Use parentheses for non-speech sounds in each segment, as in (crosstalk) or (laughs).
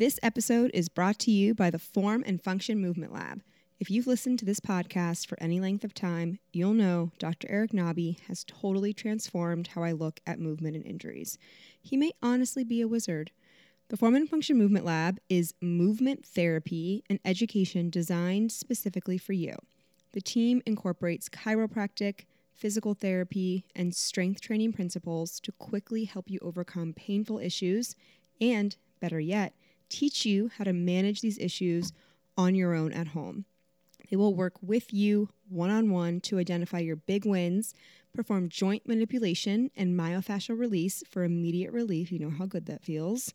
This episode is brought to you by the Form and Function Movement Lab. If you've listened to this podcast for any length of time, you'll know Dr. Eric Nobby has totally transformed how I look at movement and injuries. He may honestly be a wizard. The Form and Function Movement Lab is movement therapy and education designed specifically for you. The team incorporates chiropractic, physical therapy, and strength training principles to quickly help you overcome painful issues and, better yet, teach you how to manage these issues on your own at home. They will work with you one on one to identify your big wins, perform joint manipulation and myofascial release for immediate relief. You know how good that feels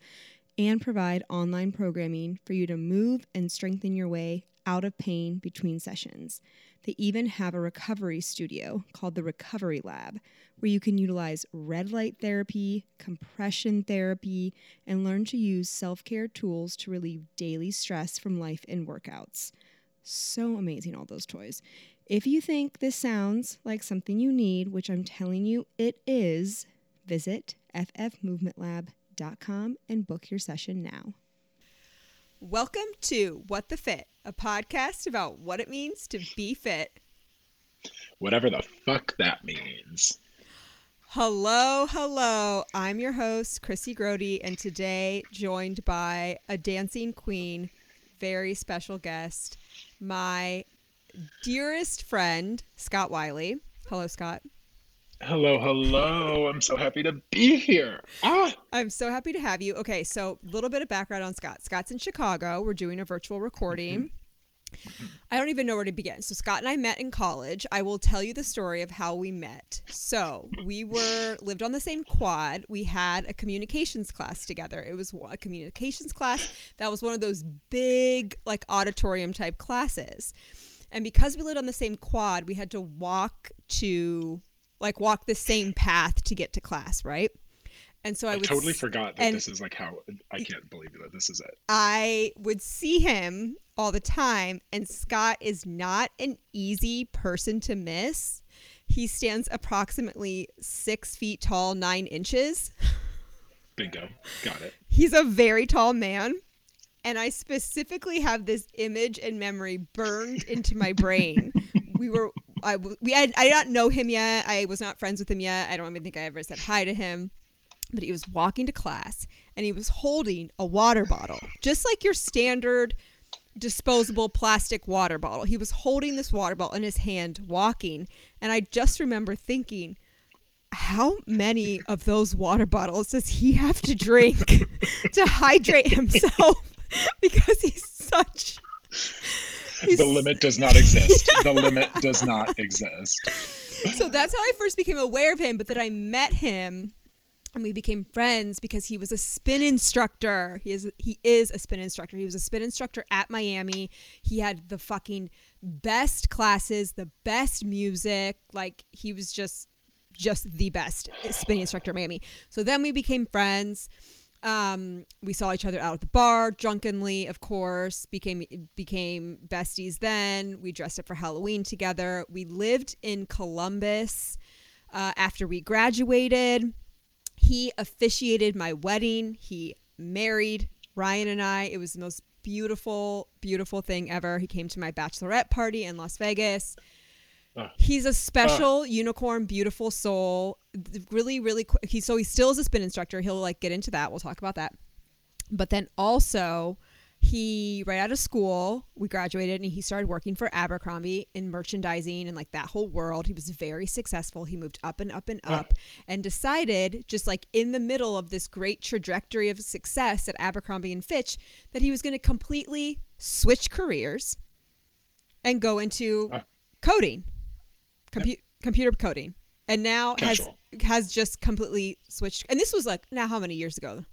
and provide online programming for you to move and strengthen your way out of pain between sessions. They even have a recovery studio called the Recovery Lab, where you can utilize red light therapy, compression therapy, and learn to use self care tools to relieve daily stress from life and workouts. So amazing, all those toys. If you think this sounds like something you need, which I'm telling you it is, visit ffmovementlab.com and book your session now. Welcome to What the Fit, a podcast about what it means to be fit. Whatever the fuck that means. Hello, hello. I'm your host, Chrissy Grody, and today joined by a dancing queen, very special guest, my dearest friend, Scott Wiley. Hello, Scott. Hello, hello. I'm so happy to be here. Ah. I'm so happy to have you. Okay, so a little bit of background on Scott. Scott's in Chicago. We're doing a virtual recording. Mm-hmm. I don't even know where to begin. So Scott and I met in college. I will tell you the story of how we met. So we were lived on the same quad. We had a communications class together. It was a communications class that was one of those big like auditorium type classes. And because we lived on the same quad, we had to walk to like walk the same path to get to class, right? And so I, I totally forgot that this is like how I can't believe that this is it. I would see him all the time, and Scott is not an easy person to miss. He stands approximately six feet tall, nine inches. Bingo. Got it. He's a very tall man. And I specifically have this image and memory burned into my brain. (laughs) we were I we I did not know him yet. I was not friends with him yet. I don't even think I ever said hi to him. But he was walking to class and he was holding a water bottle, just like your standard disposable plastic water bottle. He was holding this water bottle in his hand, walking, and I just remember thinking, how many of those water bottles does he have to drink (laughs) to hydrate himself? (laughs) because he's such the limit does not exist. (laughs) the limit does not exist. So that's how I first became aware of him, but then I met him and we became friends because he was a spin instructor. He is he is a spin instructor. He was a spin instructor at Miami. He had the fucking best classes, the best music. Like he was just just the best spin instructor at Miami. So then we became friends. Um, we saw each other out at the bar drunkenly, of course. became became besties. Then we dressed up for Halloween together. We lived in Columbus uh, after we graduated. He officiated my wedding. He married Ryan and I. It was the most beautiful, beautiful thing ever. He came to my bachelorette party in Las Vegas. He's a special unicorn, beautiful soul. Really, really. Qu- he so he still is a spin instructor. He'll like get into that. We'll talk about that. But then also, he right out of school, we graduated, and he started working for Abercrombie in merchandising and like that whole world. He was very successful. He moved up and up and up, and decided just like in the middle of this great trajectory of success at Abercrombie and Fitch that he was going to completely switch careers and go into coding compu- computer coding, and now Casual. has has just completely switched. And this was like now how many years ago?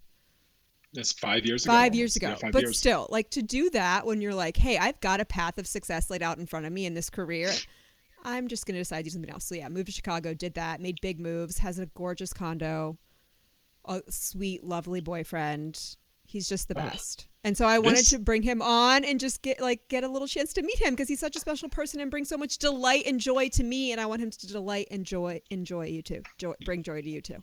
That's five years ago. Five years ago. Yeah, five but years. still, like to do that when you're like, hey, I've got a path of success laid out in front of me in this career. I'm just going to decide to do something else. So, yeah, moved to Chicago, did that, made big moves, has a gorgeous condo, a sweet, lovely boyfriend. He's just the best. And so I wanted this... to bring him on and just get like get a little chance to meet him because he's such a special person and brings so much delight and joy to me and I want him to delight and joy enjoy you too. Joy, bring joy to you too.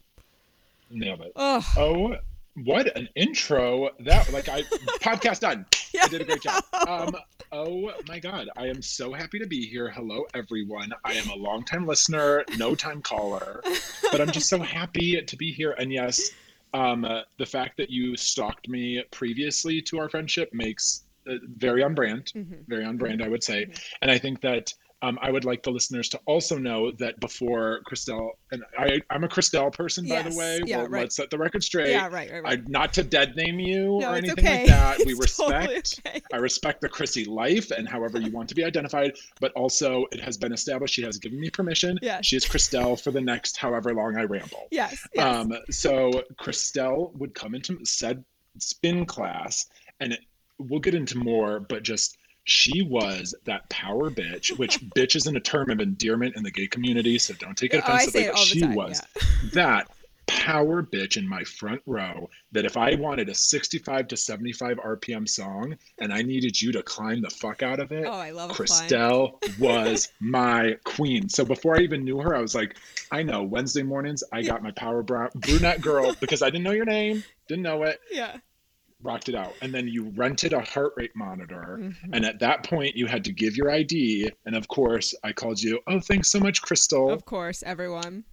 Nailed it. Oh. oh What an intro! That like I (laughs) podcast done. (laughs) Yeah. I did a great job. Um, oh my god, I am so happy to be here. Hello, everyone. I am a longtime listener, no time caller, but I'm just so happy to be here. And yes, um, uh, the fact that you stalked me previously to our friendship makes uh, very on brand, Mhm. very on brand, I would say. Mhm. And I think that um, I would like the listeners to also know that before Christelle and I, I'm a Christelle person, by Yes. the way. Yeah, well, right. Let's set the record straight. Yeah, right, right, I, right. not to dead name you no, or anything okay. like that. (laughs) We respect. totally okay. I respect the Chrissy life and however you want to be identified, but also it has been established she has given me permission. Yes. She is Christelle for the next however long I ramble. Yes, yes. Um, so Christelle would come into said spin class, and it, we'll get into more, but just she was that power bitch, which (laughs) bitch isn't a term of endearment in the gay community, so don't take it Oh, I offensively. say it all the she time, was (laughs) that power bitch in my front row that if I wanted a 65 to 75 RPM song and I needed you to climb the fuck out of it, oh, I love. Christelle (laughs) was my queen. So before I even knew her, I was like, I know Wednesday mornings, I got my power brown, brunette girl because I didn't know your name, didn't know it, Yeah. Rocked it out. And then you rented a heart rate monitor. Mhm. And at that point, you had to give your ID. And of course, I called you, oh, thanks so much, Crystal. Of course, everyone.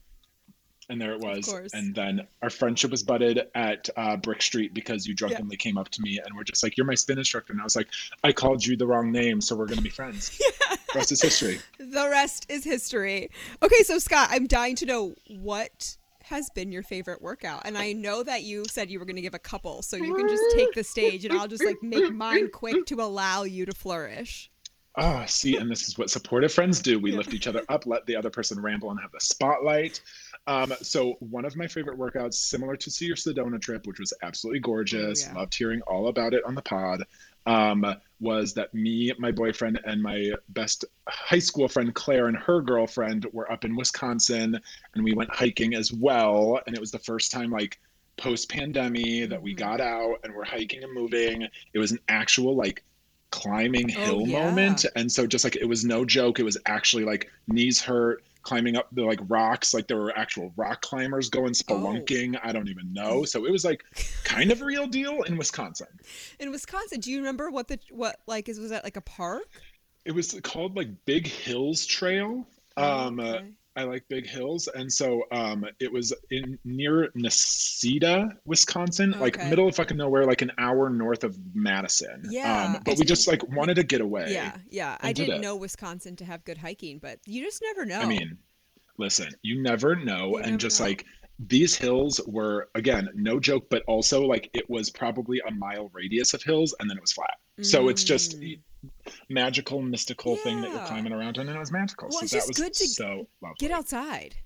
and there it was. course. And then our friendship was butted at uh, Brick Street because you drunkenly came up to me and were just like, "You're my spin instructor," and I was like, "I called you the wrong name, so we're gonna be friends." (laughs) yeah. The Rest is history. The rest is history. Okay, so Scott, I'm dying to know what has been your favorite workout. And I know that you said you were going to give a couple, so you can just take the (laughs) stage and I'll just like make mine quick to allow you to flourish. Oh, see, and this is what supportive friends do. We lift each other up, let the other person ramble and have the spotlight. Um, so one of my favorite workouts, similar to see your Sedona trip, which was absolutely gorgeous, Oh, yeah. loved hearing all about it on the pod, um, was that me, my boyfriend, and my best high school friend Claire and her girlfriend were up in Wisconsin, and we went hiking as well. And it was the first time, like post pandemic, that we Mhm. got out and we're hiking and moving. It was an actual like climbing Oh, hill yeah. moment and so just like it was no joke it was actually like knees hurt climbing up the like rocks like there were actual rock climbers going spelunking i don't even know so it was like kind of a real deal in wisconsin In Wisconsin, do you remember what the what like is was that like a park? it was called like big hills trail um uh, Okay. I like big hills and so um it was in near Necedah, wisconsin like middle of fucking nowhere like an hour north of madison Yeah, um but we just like wanted to get away Yeah, yeah. I did didn't it. know Wisconsin to have good hiking, but you just never know. I mean, listen, you never know. You and never just know. like these hills were, again, no joke, but also like it was probably a mile radius of hills and then it was flat. So it's just Mm. Magical, mystical thing that you're climbing around on, and it was magical. Well, so it's that just was good to so lovely. get outside.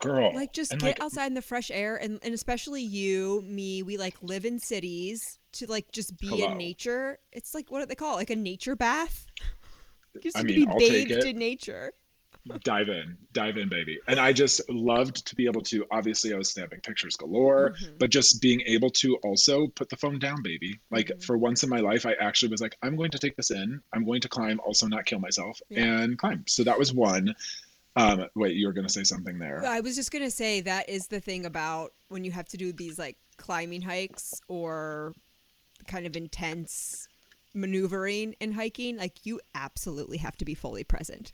Girl. like just and, get like, outside in the fresh air and, and especially you me we like live in cities to like just be Hello. in nature it's like what do they call it like a nature bath (laughs) just I to mean, be I'll bathed in nature dive in, dive in, baby. And I just loved to be able to. Obviously, I was snapping pictures galore, Mhm. but just being able to also put the phone down, baby. Like Mhm. for once in my life, I actually was like, I'm going to take this in. I'm going to climb, also not kill myself, Yeah. and climb. So that was one. Um, wait, you were gonna say something there. i was just gonna say that is the thing about when you have to do these like climbing hikes or kind of intense maneuvering in hiking like you absolutely have to be fully present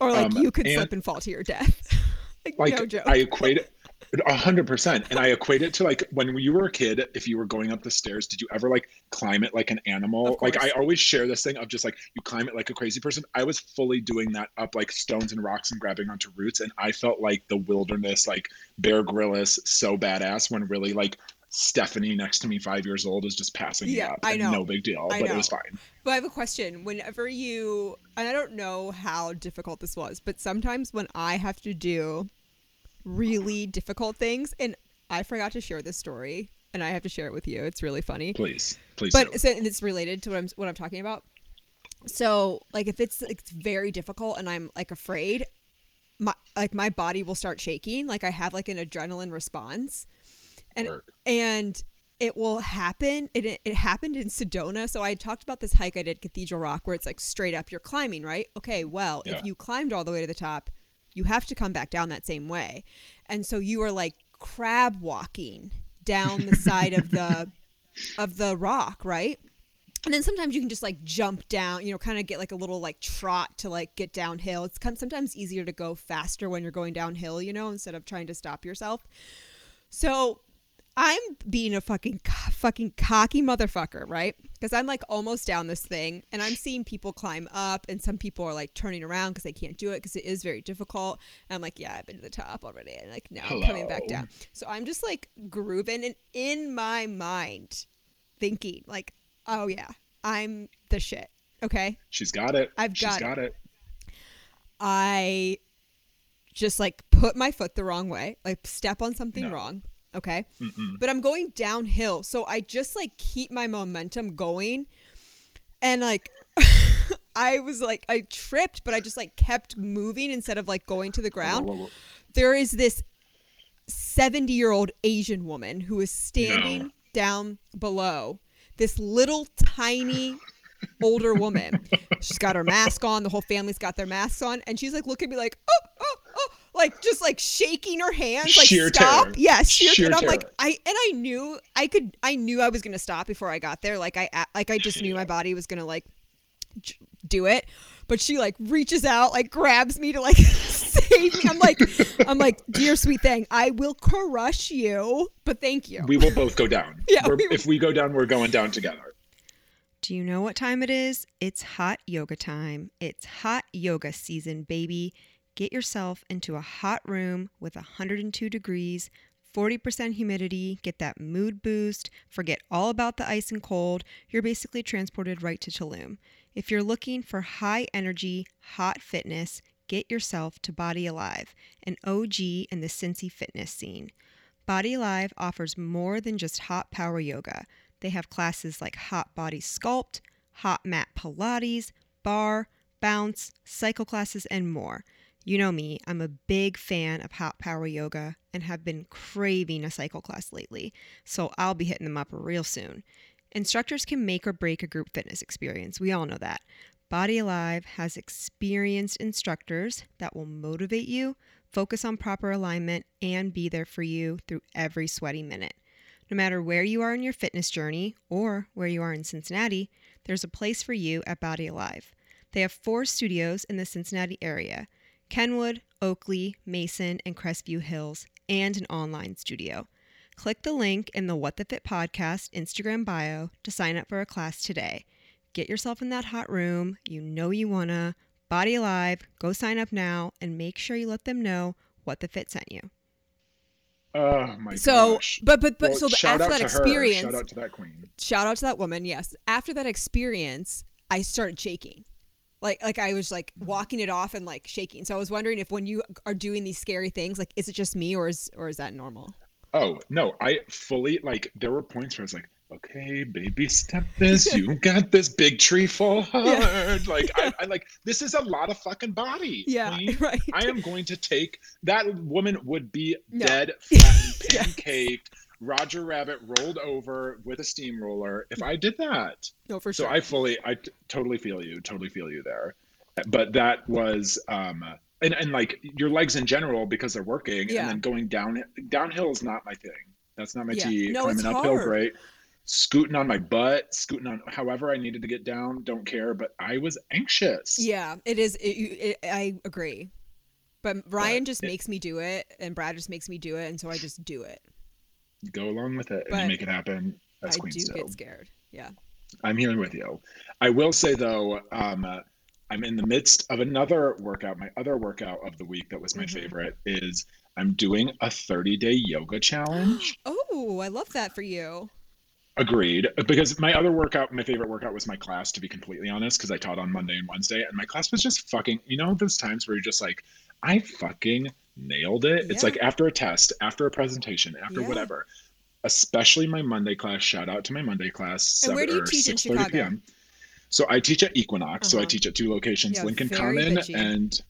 or like Um, you could and- slip and fall to your death (laughs) like, like no joke I equate it a hundred percent. And I equate it to like when you were a kid, if you were going up the stairs, did you ever like climb it like an animal? Like I always share this thing of just like you climb it like a crazy person. I was fully doing that up like stones and rocks and grabbing onto roots. And I felt like the wilderness, like Bear Grylls, so badass when really like Stephanie next to me, five years old, is just passing me Yeah, up. I know. No big deal, I but know. it was fine. But I have a question. Whenever you, and I don't know how difficult this was, but sometimes when I have to do really difficult things, and I forgot to share this story, and I have to share it with you. It's really funny. Please, please. But so, and it's related to what I'm what I'm talking about. So, like, if it's it's very difficult and I'm like afraid, my like my body will start shaking. Like I have like an adrenaline response, and Work. and it will happen. It it happened in Sedona. So I talked about this hike I did, Cathedral Rock, where it's like straight up. You're climbing, right? Okay. Well, Yeah. if you climbed all the way to the top, you have to come back down that same way, and so you are like crab walking down the (laughs) side of the of the rock, right? And then sometimes you can just like jump down, you know, kind of get like a little like trot to like get downhill. It's com- sometimes easier to go faster when you're going downhill, you know, instead of trying to stop yourself. So I'm being a fucking fucking cocky motherfucker, right? Because I'm like almost down this thing, and I'm seeing people climb up, and some people are like turning around because they can't do it because it is very difficult. And I'm like, yeah, I've been to the top already, and like now I'm coming back down. So I'm just like grooving, and in my mind, thinking like, oh yeah, I'm the shit. Okay, She's got it. I've She's got got it. I just like put my foot the wrong way, like step on something No. wrong. Okay. Mm-mm. But I'm going downhill. So I just like keep my momentum going. And like, (laughs) I was like, I tripped, but I just like kept moving instead of like going to the ground. Whoa, whoa, whoa. There is this 70 year old Asian woman who is standing No. down below. This little tiny older woman. (laughs) She's got her mask on. The whole family's got their masks on. And she's like looking at me like, oh, oh, oh, like just like shaking her hands, like Sheer stop. terror. Yeah, sheer, Sheer and I'm like. I and I knew I could. I knew I was gonna stop before I got there. Like I, like I just knew my body was gonna like do it. But she like reaches out, like grabs me to like (laughs) save me. I'm like, I'm like, dear sweet thing, I will crush you, but thank you. We will both go down. (laughs) Yeah, We're- we will- if we go down, we're going down together. Do you know what time it is? It's hot yoga time. It's hot yoga season, baby. Get yourself into a hot room with 102 degrees, 40% humidity, get that mood boost, forget all about the ice and cold. You're basically transported right to Tulum. If you're looking for high energy, hot fitness, get yourself to Body Alive, an OG in the Cincy fitness scene. Body Alive offers more than just hot power yoga. They have classes like Hot Body Sculpt, Hot Mat Pilates, Barre, Bounce, cycle classes, and more. You know me, I'm a big fan of hot power yoga and have been craving a cycle class lately, so I'll be hitting them up real soon. Instructors can make or break a group fitness experience. We all know that. Body Alive has experienced instructors that will motivate you, focus on proper alignment, and be there for you through every sweaty minute. No matter where you are in your fitness journey or where you are in Cincinnati, there's a place for you at Body Alive. They have four studios in the Cincinnati area Kenwood, Oakley, Mason, and Crestview Hills, and an online studio. Click the link in the What the Fit podcast Instagram bio to sign up for a class today. Get yourself in that hot room. You know you wanna. Body Alive, go sign up now and make sure you let them know What the Fit sent you. Oh my so, gosh. but but but Well, so the, after that to her. experience, Shout out to that queen. shout out to that woman yes after that experience i started shaking like like i was like mm-hmm. walking it off and like shaking so i was wondering if when you are doing these scary things like is it just me or is or is that normal Oh no, I fully like. There were points where I was like, "Okay, baby, step this. You (laughs) got this. Big tree fall hard." Yeah. Like I, (laughs) I like this is a lot of fucking body. yeah (laughs) right I am going to take that woman would be No. dead, flattened, Yeah. Roger Rabbit rolled over with a steamroller if I did that. no for sure. So I fully, I t- totally feel you, totally feel you there. But that was, um, and and like your legs in general because they're working, Yeah. and then going down downhill is not my thing. That's not my Yeah. tea. No, it's Climbing uphill, hard. great. Scooting on my butt, scooting on however I needed to get down, don't care. But I was anxious. yeah it is it, it, i agree but ryan just it- makes me do it and brad just makes me do it and so i just do it Go along with it and But you make it happen. As i do Stowe. get scared yeah I'm here with you. I will say though, um, uh, I'm in the midst of another workout. My other workout of the week that was my Mhm. favorite is I'm doing a 30 day yoga challenge. (gasps) oh i love that for you Agreed. Because my other workout, my favorite workout was my class, to be completely honest, because I taught on Monday and Wednesday, and my class was just fucking, you know, those times where you're just like, I fucking nailed it. It's like after a test, after a presentation, after Yeah. whatever. Especially my Monday class. Shout out to my Monday class. And where do you or teach in 6:30 Chicago? PM. So I teach at Equinox. So I Uh-huh. teach at two locations, Yeah, Lincoln Common bitchy. and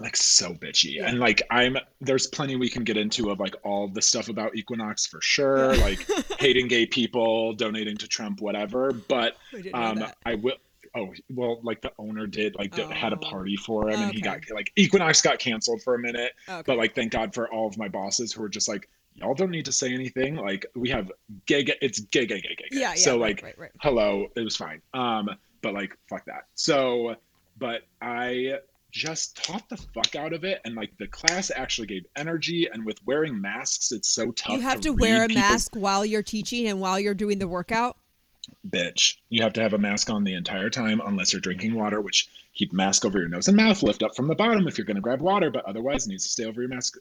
like so bitchy. Yeah. And like I'm there's plenty we can get into of like all the stuff about Equinox for sure. Yeah. Like (laughs) hating gay people, donating to Trump, whatever. But um. I will oh well like the owner did like d- had a Oh. party for him and he got like Equinox got canceled for a minute okay. but like thank god for all of my bosses who were just like y'all don't need to say anything. Like we have gay, gay it's gay, gay, gay, gay. gay. Yeah, yeah. So right, like, right, right. hello, it was fine. Um, but like, fuck that. So, but I just taught the fuck out of it, and like the class actually gave energy. And with wearing masks, it's so tough. You have to, read wear a mask while you're teaching and while you're doing the workout. Bitch. You have to have a mask on the entire time unless you're drinking water, which keep mask over your nose and mouth. Lift up from the bottom if you're going to grab water, but otherwise it needs to stay over your mask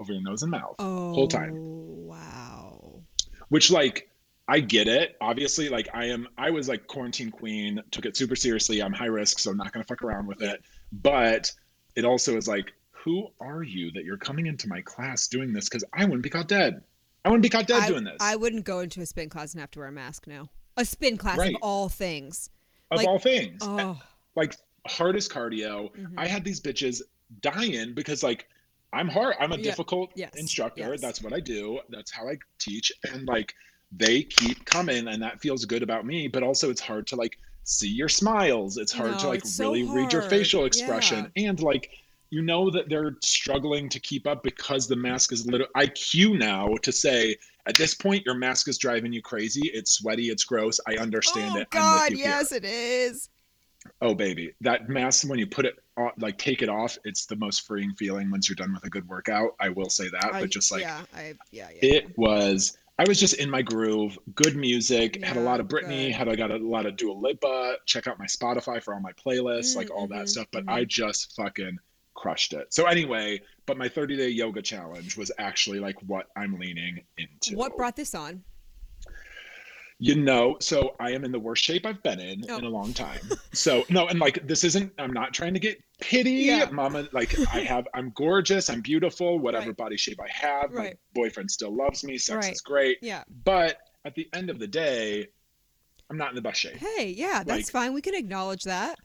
over your nose and mouth. Oh, Whole time. Oh, wow. Which like I get it. Obviously, like I am I was like quarantine queen, took it super seriously. I'm high risk, so I'm not going to fuck around with it. But it also is like who are you that you're coming into my class doing this cuz I wouldn't be caught dead. I wouldn't be caught dead I, doing this. I wouldn't go into a spin class and have to wear a mask now. A spin class Right. of all things. of like- all things. Oh, like hardest cardio. Mhm. I had these bitches dying because like I'm hard. I'm a Yeah, difficult yes, instructor. yes. That's what I do. That's how I teach. And like they keep coming and that feels good about me, but also it's hard to like see your smiles. It's hard to like it's so really read your facial expression and like you know that they're struggling to keep up because the mask is little I cue now to say at this point your mask is driving you crazy. It's sweaty, it's gross. I understand oh it. God, you here. yes, it is. Oh baby, that mask when you put it on, like take it off, it's the most freeing feeling once you're done with a good workout. I will say that, I- but just like yeah, I yeah, yeah. it was, I was just in my groove. Good music, had a lot of Britney, good. had I got a lot of Dua Lipa. Check out my Spotify for all my playlists, like all that mhm, stuff. But mhm. I just fucking crushed it. So anyway, but my 30 day yoga challenge was actually like what I'm leaning into. What brought this on? You know, so I am in the worst shape I've been in Oh. in a oh. long time. So no, and like this isn't. I'm not trying to get pity, Yeah. Mama. Like I have, I'm gorgeous, I'm beautiful, whatever Right. body shape I have. Right. My boyfriend still loves me. Sex Right. is great, Yeah. but at the end of the day, I'm not in the best shape. Hey, yeah, that's Like- fine. We can acknowledge that,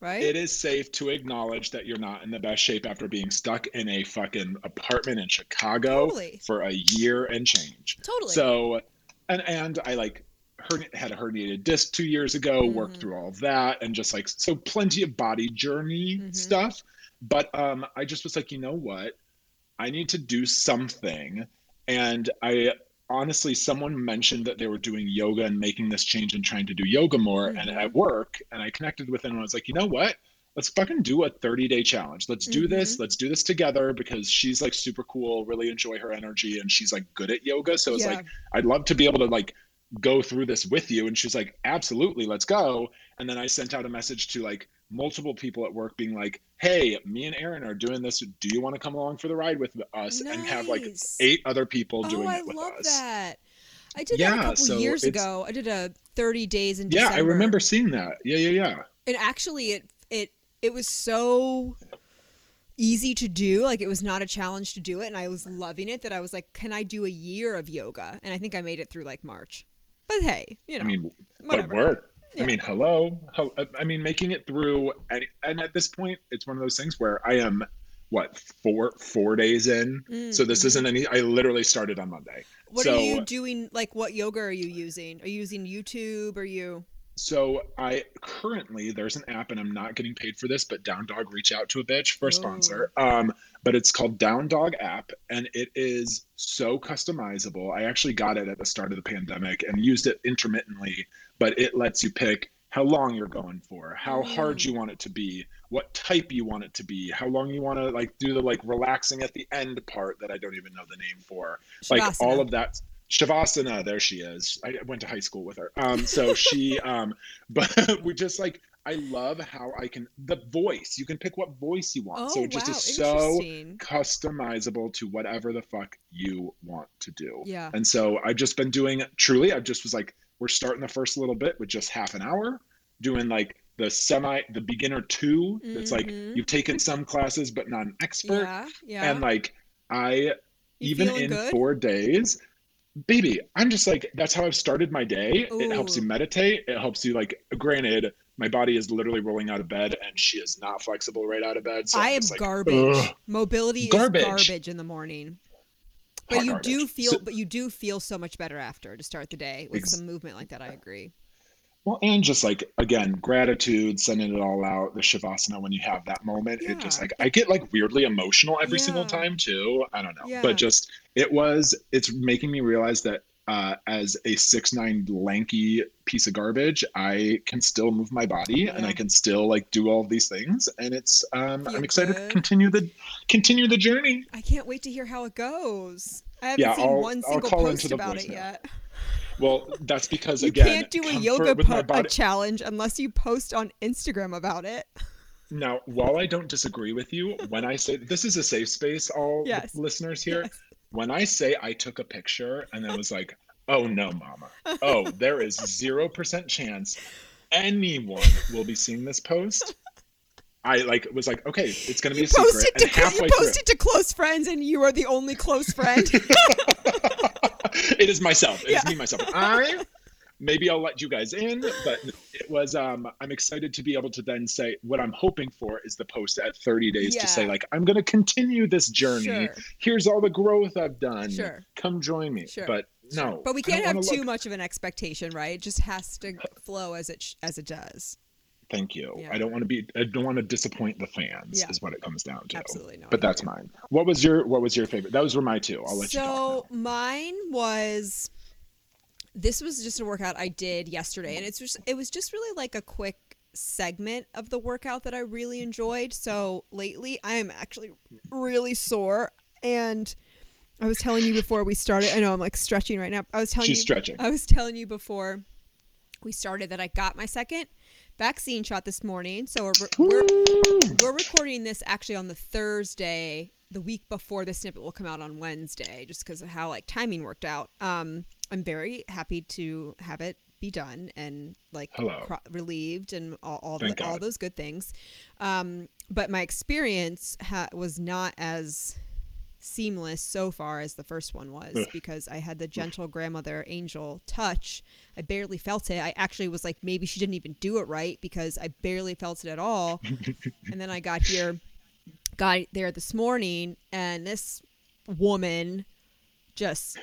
right? It is safe to acknowledge that you're not in the best shape after being stuck in a fucking apartment in Chicago Totally. for a year and change. Totally. So, and and I like herni- had a herniated disc two years ago. Worked Mhm. through all that, and just like so, plenty of body journey Mhm. stuff. But um, I just was like, you know what? I need to do something, and I honestly, someone mentioned that they were doing yoga and making this change and trying to do yoga more, and Mhm. at work, and I connected with them and I was like, you know what? Let's fucking do a 30 day challenge. Let's do this. Mhm. Let's do this together because she's like super cool, really enjoy her energy, and she's like good at yoga. So it's yeah. like, I'd love to be able to like go through this with you. And she's like, absolutely, let's go. And then I sent out a message to like multiple people at work being like, hey, me and Aaron are doing this. Do you want to come along for the ride with us? And have like eight other people oh, doing I it with love us. that. I did that a couple so years ago. I did a 30 days in Yeah, I remember seeing that. Yeah, yeah, yeah. And actually, it it it was so easy to do. Like it was not a challenge to do it, and I was loving it. That I was like, can I do a year of yoga? And I think I made it through like March. But hey, you know, I mean, whatever. but work. Yeah. I mean, hello. I mean, making it through, and, and at this point, it's one of those things where I am, what, four four days in. Mm, So this isn't any. I literally started on Monday. What so, are you doing? Like, what yoga are you using? Are you using YouTube? Are you? So I currently there's an app, and I'm not getting paid for this, but Down Dog reach out to a bitch for a sponsor. Um, but it's called Down Dog app, and it is so customizable. I actually got it at the start of the pandemic and used it intermittently, but it lets you pick how long you're going for, how hard you want it to be, what type you want it to be, how long you want to like do the like relaxing at the end part that I don't even know the name for. Like all of that shavasana there she is. I went to high school with her. Um so she (laughs) um but (laughs) we just like i love how i can the voice you can pick what voice you want. Oh, so it just wow, is so customizable to whatever the fuck you want to do. Yeah. and so i've just been doing truly i just was like we're starting the first little bit with just half an hour doing like the semi the beginner 2 It's like mm-hmm. you've taken some classes but not an expert Yeah. Yeah. and like i You even in good? four days baby i'm just like that's how i've started my day it helps you meditate it helps you like granted my body is literally rolling out of bed and she is not flexible right out of bed so I I'm am like, garbage. ugh. Mobility Garbage. is garbage in the morning. But you do feel So- but you do feel so much better after to start the day with Ex- some movement like that. I agree. Well, and just like again, gratitude, sending it all out, the shavasana when you have that moment, yeah. it just like I get like weirdly emotional every single time too. I don't know. Yeah. But just it was it's making me realize that uh, as a six nine lanky piece of garbage, I can still move my body and I can still like do all these things. And it's um I'm excited good. to continue the continue the journey. I can't wait to hear how it goes. I haven't Yeah, seen I'll- one single post about it now. yet. Well, that's (laughs) because You again you can't do a yoga po- a challenge unless you post on Instagram about it. Now, while I don't disagree with you, when I say this is a safe space, all (laughs) Yes. listeners here, Yes. When I say I took a picture and then was (laughs) like, oh no, mama. Oh, (laughs) there is 0% chance anyone will be seeing this post. I like was like, okay, it's gonna be You a secret. And to cl- halfway you posted to close friends, and you are the only close friend. (laughs) it is myself. It is Yeah. me myself. I maybe I'll let you guys in, but it was um I'm excited to be able to then say what I'm hoping for is the post at 30 days to say like I'm gonna continue this journey. sure, here's all the growth I've done. Sure. Come join me. Sure. But no. but we can't have too look- much of an expectation, right? It just has to flow as it sh- as it does. Thank you. Yeah. I don't want to be I don't want to disappoint the fans Yeah. is what it comes down to. Absolutely no. But that's mine. What was your what was your favorite? Those were my two. I'll let you talk. so mine was this was just a workout I did yesterday, and it's just it was just really like a quick segment of the workout that I really enjoyed. So lately, I am actually really sore, and I was telling you before we started. I know I'm like stretching right now. I was telling She's you. stretching. I was telling you before we started that I got my second vaccine shot this morning. So we're, we're we're recording this actually on the Thursday, the week before the snippet will come out on Wednesday, just because of how like timing worked out. Um, I'm very happy to have it be done and like relieved and all all, the, all those good things. Um, but my experience ha- was not as seamless so far as the first one was Ugh. because I had the gentle grandmother angel touch. I barely felt it. I actually was like, maybe she didn't even do it right because I barely felt it at all. (laughs) and then I got here, got there this morning, and this woman just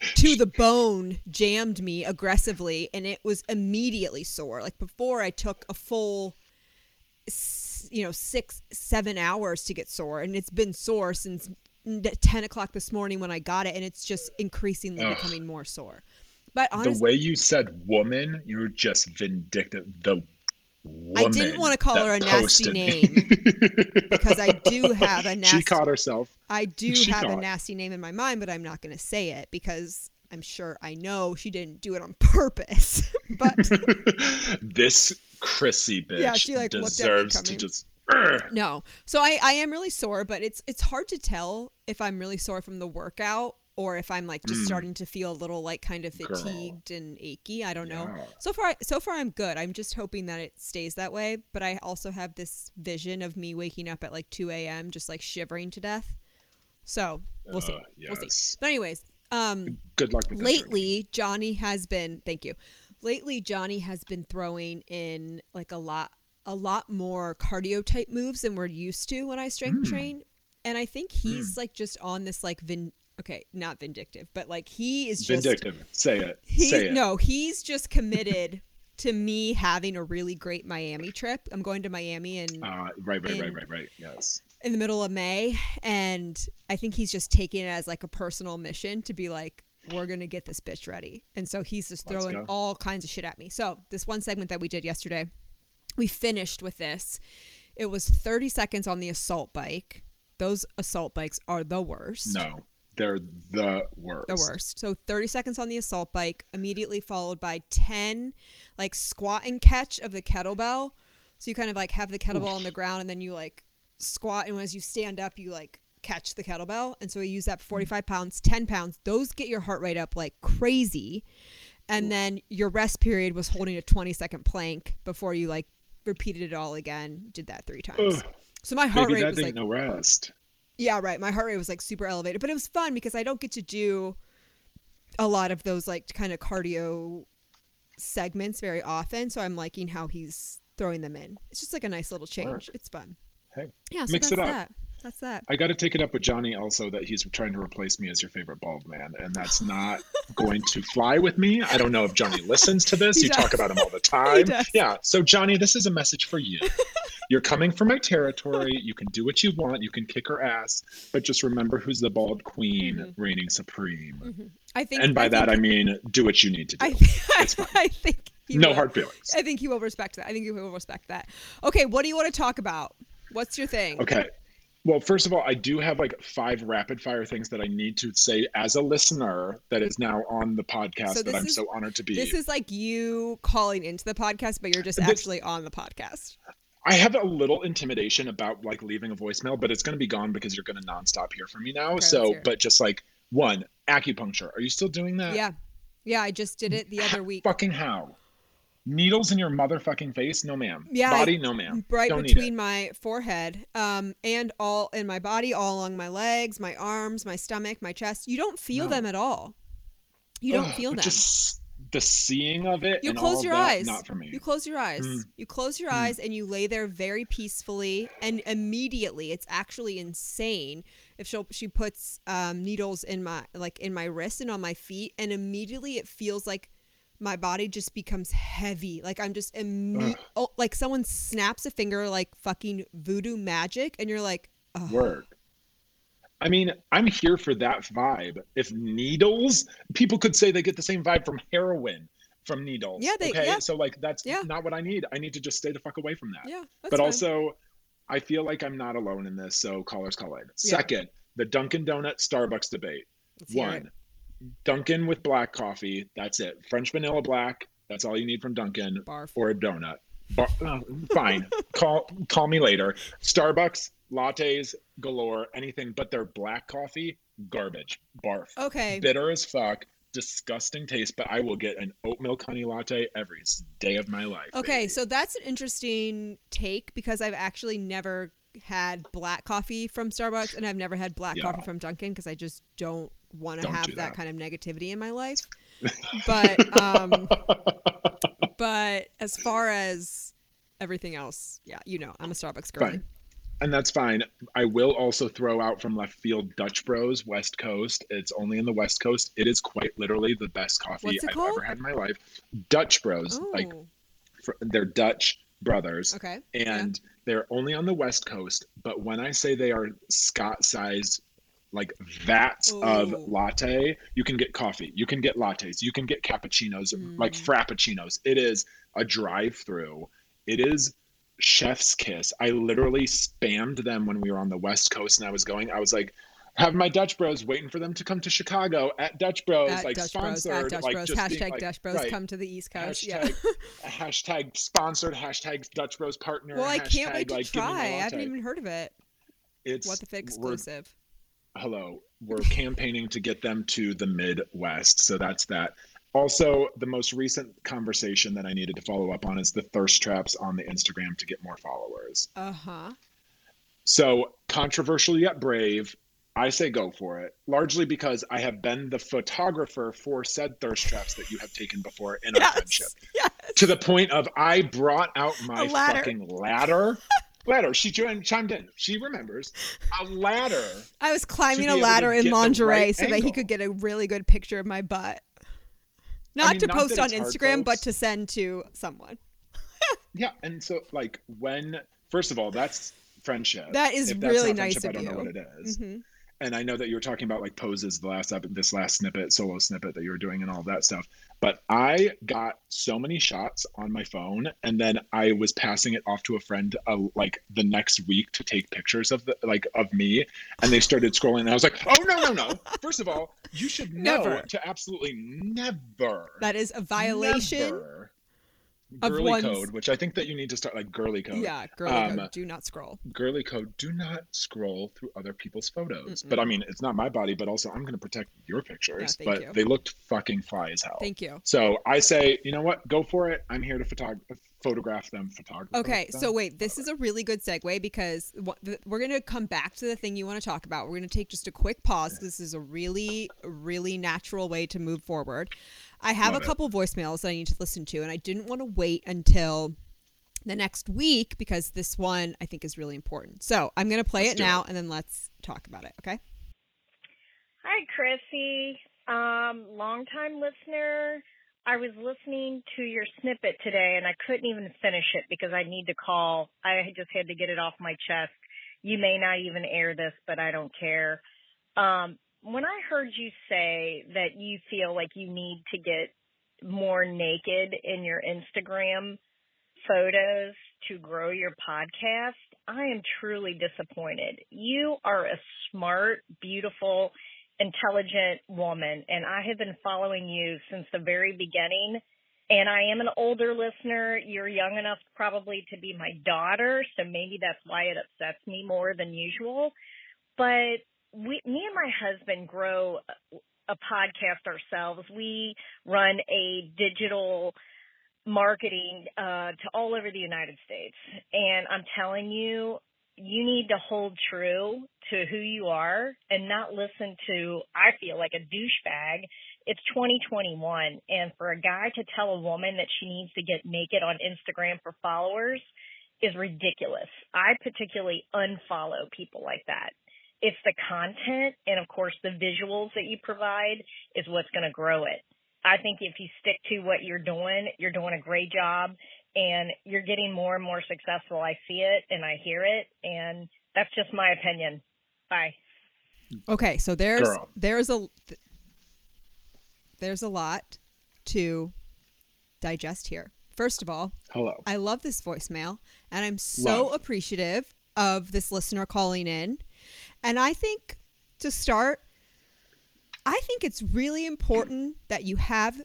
to the bone jammed me aggressively, and it was immediately sore. Like before, I took a full, you know, six, seven hours to get sore, and it's been sore since 10 o'clock this morning when I got it, and it's just increasingly Ugh. becoming more sore. But the way you said woman, you're just vindictive. The woman I didn't want to call her a nasty name because I do (laughs) have a nasty. she caught herself. I do she have a nasty name in my mind, but I'm not going to say it because I'm sure I know she didn't do it on purpose. (laughs) but (laughs) this Chrissy bitch Yeah, she, like, looked at me deserves to just. No, so I I am really sore, but it's it's hard to tell if I'm really sore from the workout or if I'm like just Mm. starting to feel a little like kind of Girl. fatigued and achy. I don't know. So far, so far I'm good. I'm just hoping that it stays that way. But I also have this vision of me waking up at like 2 a.m. just like shivering to death. So we'll see. Uh, We'll see. But anyways, um, Good luck lately Johnny has been. Thank you. Lately Johnny has been throwing in like a lot, a lot more cardio type moves than we're used to when I strength Mm. train. And I think he's like just on this like vin. Okay, not vindictive, but like he is just Vindictive. Say it. he Say it. no, he's just committed to me having a really great Miami trip. I'm going to Miami in Uh, right, right, right, in- right, right. Yes. in the middle of May, and I think he's just taking it as like a personal mission to be like, we're gonna get this bitch ready. And so he's just Let's throwing go. all kinds of shit at me. So this one segment that we did yesterday, we finished with this. It was 30 seconds on the assault bike. Those assault bikes are the worst. No, they're the worst. the worst. So 30 seconds on the assault bike, immediately followed by 10 like squat and catch of the kettlebell. So you kind of like have the kettlebell on the ground and then you like squat and as you stand up you like catch the kettlebell. And so we use that for mm. 45 pounds, 10 pounds. Those get your heart rate up like crazy. And then your rest period was holding a 20 second plank before you like repeated it all again. Did that three times. Ugh, So my heart baby, rate was like no rest. Yeah, right. My heart rate was like super elevated, but it was fun because I don't get to do a lot of those like kind of cardio segments very often. So I'm liking how he's throwing them in. It's just like a nice little change. It's fun. Hey, Yeah, so Mix it up. that. That's that. I got to take it up with Johnny also that he's trying to replace me as your favorite bald man, and that's not (laughs) going to fly with me. I don't know if Johnny listens to this. He you talk about him all the (laughs) time. does. Yeah. So Johnny, this is a message for you. (laughs) You're coming from my territory. You can do what you want. You can kick her ass, but just remember who's the bald queen Mhm. reigning supreme. I think. And by I that I mean do what you need to do. I, It's. I think. no will. hard feelings. I think he will respect that. I think he will respect that. Okay, what do you want to talk about? What's your thing? Okay. Well, first of all, I do have like five rapid fire things that I need to say as a listener that is now on the podcast So that I'm is- so honored to be. This is like you calling into the podcast, but you're just This- actually on the podcast. I have a little intimidation about like leaving a voicemail, but it's going to be gone because you're going to nonstop hear from me now. let's so, but just like one acupuncture. Are you still doing that? Yeah. Yeah, I just did it the other week. Fucking how? Needles in your motherfucking face? No, ma'am. Yeah, I- Body? No, ma'am. right Don't between my forehead um and all in my body all along my legs my arms my stomach my chest you don't feel No. them at all you don't feel them Just the seeing of it. you and close all your that, eyes Not for me. you close your eyes Mm. you close your Mm. eyes and you lay there very peacefully and immediately it's actually insane if she she puts um, needles in my like in my wrist and on my feet and immediately it feels like my body just becomes heavy like i'm just imme- oh, like someone snaps a finger like fucking voodoo magic and you're like Ugh. Word. I mean, I'm here for that vibe. If needles, people could say they get the same vibe from heroin from needles. Yeah, they- okay. yeah. So like that's Yeah. not what I need. I need to just stay the fuck away from that. yeah but fine. also, I feel like I'm not alone in this. So callers call in. Yeah. Second, the Dunkin' Donut Starbucks debate. Let's. One, Dunkin' with black coffee. That's it. French vanilla black. That's all you need from Dunkin' barf or a donut. Bar- oh, uh, fine. (laughs) call call me later. Starbucks lattes galore. Anything but their black coffee, garbage. Barf. okay Bitter as fuck. Disgusting taste. But I will get an oat milk honey latte every day of my life. Okay, baby. so that's an interesting take because I've actually never had black coffee from Starbucks and I've never had black Yeah. coffee from Dunkin' because I just don't want to have that. that. kind of negativity in my life. (laughs) But um but as far as everything else, yeah, you know, I'm a Starbucks girl. Fine. and that's fine. I will also throw out from left field Dutch Bros West Coast. It's only in the West Coast. It is quite literally the best coffee I've called? ever had in my life. Dutch Bros, Oh, like they're Dutch brothers. okay. and they're only on the west coast but when i say they are scott sized like vats of latte you can get coffee you can get lattes you can get cappuccinos like Mm. frappuccinos it is a drive through it is chef's kiss i literally spammed them when we were on the west coast and i was going i was like have my dutch bros waiting for them to come to chicago at dutch bros At like Dutch Bros, sponsored Dutch like Bros, just being, hashtag like, Dutch Bros right. come to the East Coast. Yeah. hashtag, (laughs) hashtag sponsored hashtag Dutch Bros partner. well, I can't wait to like, give me my try. I haven't even heard of it. It's What the fuck we're- exclusive? Hello, we're campaigning to get them to the Midwest, so that's that. Also, the most recent conversation that I needed to follow up on is the thirst traps on the Instagram to get more followers. Uh huh. So controversial yet brave. I say go for it, largely because I have been the photographer for said thirst traps that you have taken before in our friendship. Yes. to the point of I brought out my ladder. fucking ladder. (laughs) ladder. She joined, chimed in. She remembers a ladder. (laughs) I was climbing a ladder in lingerie right so that he could get a really good picture of my butt. Not mean, to not post on it's hard, Instagram, but to send to someone. (laughs) Yeah, and so like when first of all, that's friendship. That is If really nice of I don't know you. what it is. hmm And I know that you were talking about like poses the last ep- this last snippet, solo snippet that you were doing and all that stuff. But I got so many shots on my phone, and then I was passing it off to a friend uh, like the next week to take pictures of the like of me, and they started scrolling, and I was like, oh no no no! First of all, you should know Never. to absolutely never. That is a violation. never girly one's- code, which I think that you need to start like girly code. Yeah, girly Um, code. Do not scroll. girly code do not scroll through other people's photos Mm-mm. but i mean it's not my body but also i'm going to protect your pictures thank but you. they looked fucking fly as hell Thank you. so i say you know what go for it i'm here to photog- photograph them photograph Okay, them. so wait, this is a really good segue because we're going to come back to the thing you want to talk about. We're going to take just a quick pause. This is a really, really natural way to move forward. I have Love a it. couple voicemails that I need to listen to, and I didn't want to wait until the next week because this one I think is really important. So I'm going to play Let's it now it. and then let's talk about it. Okay. Hi, Chrissy. Um, longtime listener. I was listening to your snippet today and I couldn't even finish it because I need to call. I just had to get it off my chest. You may not even air this, but I don't care. Um, when I heard you say that you feel like you need to get more naked in your Instagram photos to grow your podcast, I am truly disappointed. You are a smart, beautiful, intelligent woman, and I have been following you since the very beginning. And I am an older listener. You're young enough probably to be my daughter, so maybe that's why it upsets me more than usual. But we, me and my husband grow a podcast ourselves. We run a digital marketing uh, to all over the United States. And I'm telling you, you need to hold true to who you are and not listen to, I feel like a douchebag. It's 2021. And for a guy to tell a woman that she needs to get naked on Instagram for followers is ridiculous. I particularly unfollow people like that. It's the content and of course the visuals that you provide is what's going to grow it. I think if you stick to what you're doing, you're doing a great job and you're getting more and more successful. I see it and I hear it and that's just my opinion. Bye. Okay, so there's Girl. there's a there's a lot to digest here. First of all, Hello. I love this voicemail and I'm so Love. appreciative of this listener calling in. And I think to start, I think it's really important that you have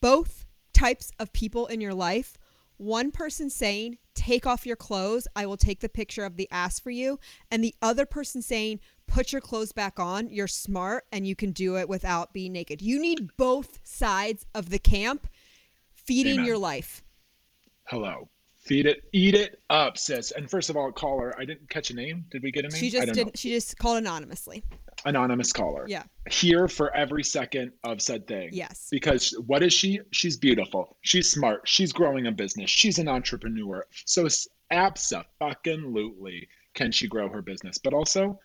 both types of people in your life. One person saying, Take off your clothes, I will take the picture of the ass for you. And the other person saying, Put your clothes back on, you're smart and you can do it without being naked. You need both sides of the camp feeding Amen. your life. Hello. Feed it, eat it up, sis. And first of all, caller, I didn't catch a name. Did we get a name? She just didn't. She just called anonymously. Anonymous caller. Yeah. Here for every second of said thing. Yes. Because what is she? She's beautiful. She's smart. She's growing a business. She's an entrepreneur. So absolutely can she grow her business. But also,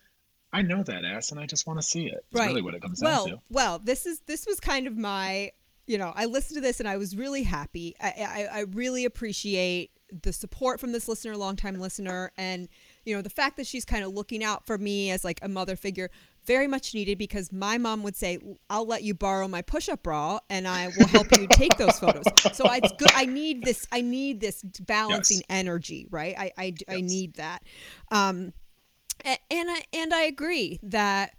I know that ass, and I just want to see it. It's Right. really what it comes well, down to. well, this is this was kind of my. You know, I listened to this and I was really happy. I, I, I really appreciate the support from this listener, longtime listener, and you know the fact that she's kind of looking out for me as like a mother figure. Very much needed because my mom would say, "I'll let you borrow my push-up bra, and I will help you take those photos." So it's good. I need this. I need this balancing Yes. energy, right? I I, I need that. Um, and I and I agree that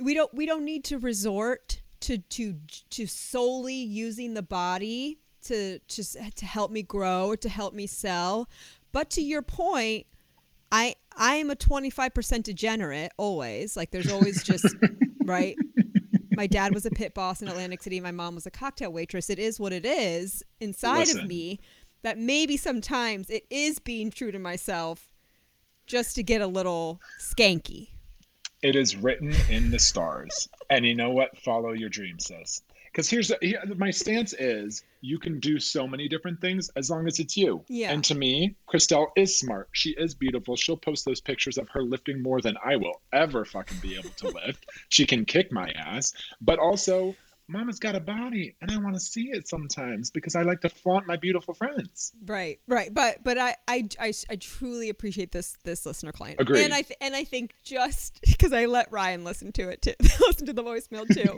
we don't we don't need to resort to to to solely using the body to to to help me grow or to help me sell. But to your point, I I am a 25% degenerate always. Like there's always just (laughs) right my dad was a pit boss in Atlantic City. My mom was a cocktail waitress. It is what it is inside of me that maybe sometimes it is being true to myself just to get a little skanky. It is written in the stars. and you know what? Follow your dreams, sis. Because here's here, my stance is you can do so many different things as long as it's you. Yeah. And to me, Christelle is smart. She is beautiful. She'll post those pictures of her lifting more than I will ever fucking be able to (laughs) lift. She can kick my ass. But also, Mama's got a body, and I want to see it sometimes because I like to flaunt my beautiful friends. Right, right, but but I I, I, I truly appreciate this this listener client, Agreed. and I th- and I think just (laughs) because I let Ryan listen to it too, (laughs) listen to the voicemail too,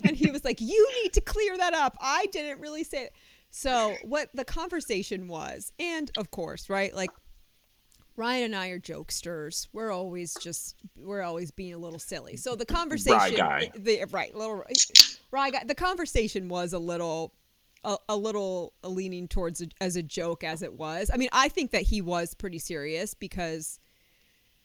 (laughs) and he was like, "You need to clear that up." I didn't really say it. So what the conversation was, and of course, right, like Ryan and I are jokesters. We're always just we're always being a little silly. So the conversation, guy. the, right, little Rye guy. The conversation was a little, a, a little leaning towards a, as a joke as it was. I mean, I think that he was pretty serious because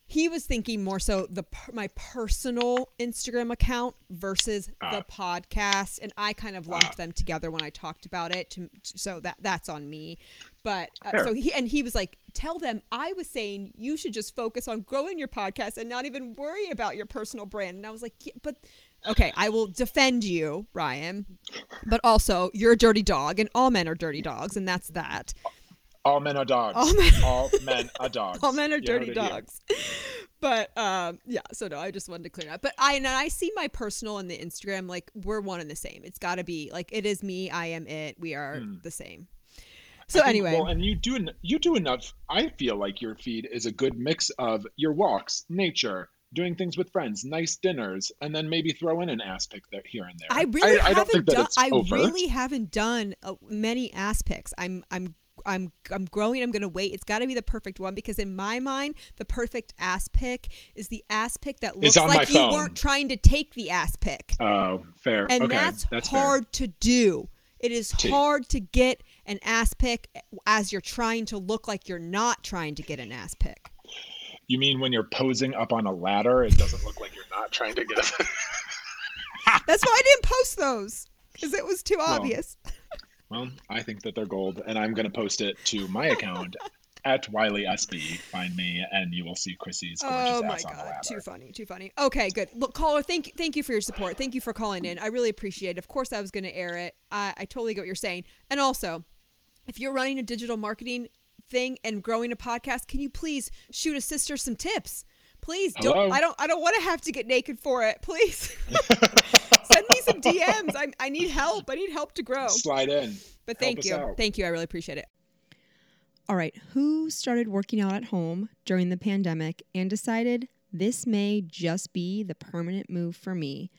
he was thinking more so the my personal Instagram account versus the podcast, and I kind of lumped Ah. them together when I talked about it. To, so that that's on me. But uh, so he and he was like, "Tell them I was saying you should just focus on growing your podcast and not even worry about your personal brand." And I was like, yeah, "But okay, I will defend you, Ryan, but also you're a dirty dog, and all men are dirty dogs, and that's that." All men are dogs. All men- All (laughs) men are dogs. All men are You dirty here. dogs. (laughs) But um, yeah, so no, I just wanted to clear that. But I and I see my personal and the Instagram like we're one and the same. It's got to be like it is me. I am it. We are Hmm. the same. I So think- anyway, well, and you do you do enough. I feel like your feed is a good mix of your walks, nature, doing things with friends, nice dinners, and then maybe throw in an ass there here and there. I really I, haven't don't think done. I overt. really haven't done uh, many ass pics. I'm I'm I'm I'm growing. I'm gonna wait. It's got to be the perfect one because in my mind, the perfect ass pic is the ass pic that looks like you weren't trying to take the ass pic, Oh, fair. and okay, that's, that's fair. hard to do. It is hard to get an ass pic as you're trying to look like you're not trying to get an ass pic. You mean when you're posing up on a ladder, it doesn't look like you're not trying to get a. (laughs) That's why I didn't post those because it was too obvious. (laughs) well, I think that they're gold, and I'm going to post it to my account (laughs) at Wiley SB. Find me, and you will see Chrissy's gorgeous Oh my ass on the god, ladder. too funny, too funny. Okay, good. Look, caller, thank thank you for your support. Thank you for calling in. I really appreciate it. Of course, I was going to air it. I, I totally get what you're saying. And also, if you're running a digital marketing thing and growing a podcast, can you please shoot a sister some tips? Please don't. Hello? I don't. I don't want to have to get naked for it. Please (laughs) (laughs) send me some DMs. I I need help. I need help to grow. Slide in. But thank us you, thank you. I really appreciate it. All right, who started working out at home during the pandemic and decided this may just be the permanent move for me?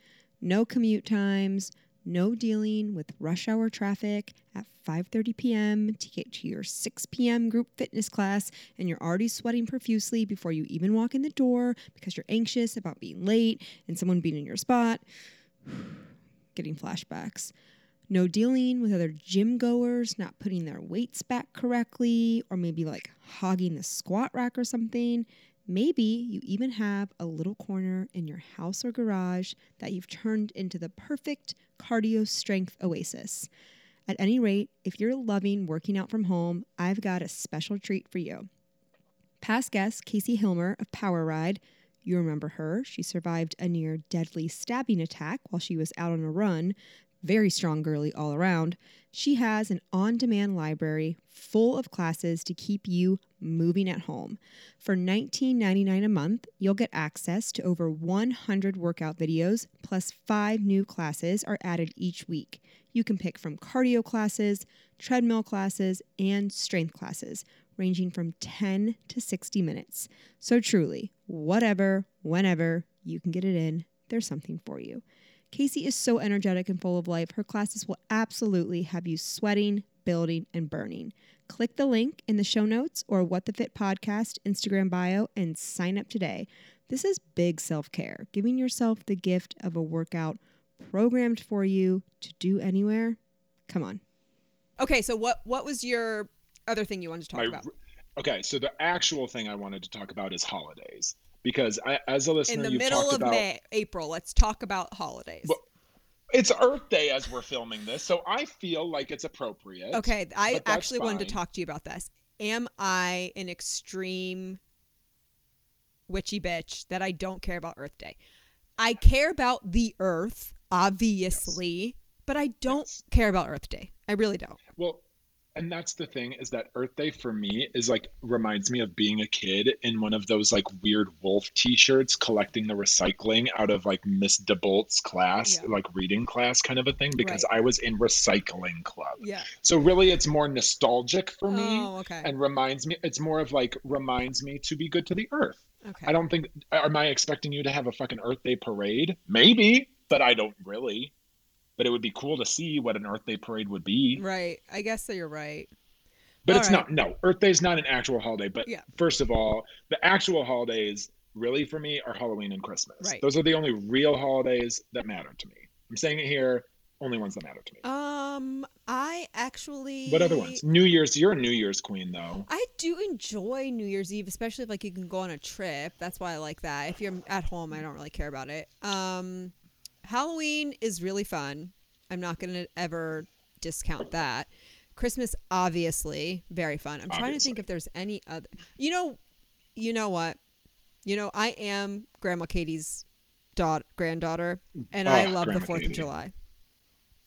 No commute times, no dealing with rush hour traffic at 5:30 p.m. to get to your 6 p.m. group fitness class and you're already sweating profusely before you even walk in the door because you're anxious about being late and someone being in your spot. (sighs) Getting flashbacks. No dealing with other gym goers not putting their weights back correctly, or maybe like hogging the squat rack or something. Maybe you even have a little corner in your house or garage that you've turned into the perfect cardio strength oasis. At any rate, if you're loving working out from home, I've got a special treat for you. Past guest Casey Hilmer of Power Ride, you remember her. She survived a near deadly stabbing attack while she was out on a run. Very strong girly all around. She has an on demand library full of classes to keep you moving at home. For $19.99 a month, you'll get access to over 100 workout videos, plus five new classes are added each week. You can pick from cardio classes, treadmill classes, and strength classes, ranging from 10 to 60 minutes. So, truly, whatever, whenever you can get it in, there's something for you. Casey is so energetic and full of life, her classes will absolutely have you sweating, building, and burning. Click the link in the show notes or What the Fit podcast Instagram bio and sign up today. This is big self care, giving yourself the gift of a workout programmed for you to do anywhere. Come on. Okay, so what what was your other thing you wanted to talk My- about? Okay, so the actual thing I wanted to talk about is holidays because I, as a listener, In the you've middle of about, May, April, let's talk about holidays. Well, It's Earth Day as we're filming this, so I feel like it's appropriate. okay, I but that's actually wanted to talk to you about this. Am I an extreme witchy bitch that I don't care about Earth Day? I care about the Earth, obviously, but I don't Yes. care about Earth Day. I really don't. Well, and that's the thing is that Earth Day for me is like reminds me of being a kid in one of those like weird wolf T-shirts collecting the recycling out of like Miss DeBolt's class, Yeah. like reading class kind of a thing. Because Right. I was in recycling club, Yeah. so really it's more nostalgic for me Oh, okay. and reminds me. It's more of like reminds me to be good to the earth. okay. I don't think. Am I expecting you to have a fucking Earth Day parade? Maybe, but I don't really. But it would be cool to see what an Earth Day parade would be. Right. I guess that you're right. But All it's right. not. No, Earth Day is not an actual holiday. But Yeah. first of all, the actual holidays really for me are Halloween and Christmas. Right. Those are the only real holidays that matter to me. I'm saying it here. Only ones that matter to me. Um, I actually. what other ones? New Year's. You're a New Year's queen, though. I do enjoy New Year's Eve, especially if like you can go on a trip. That's why I like that. If you're at home, I don't really care about it. Um, Halloween is really fun. I'm not gonna ever discount that. Christmas, obviously, very fun. I'm trying to think if there's any other. You know, you know what? You know, I am Grandma Katie's daughter, granddaughter, and I Oh, love the Fourth of July.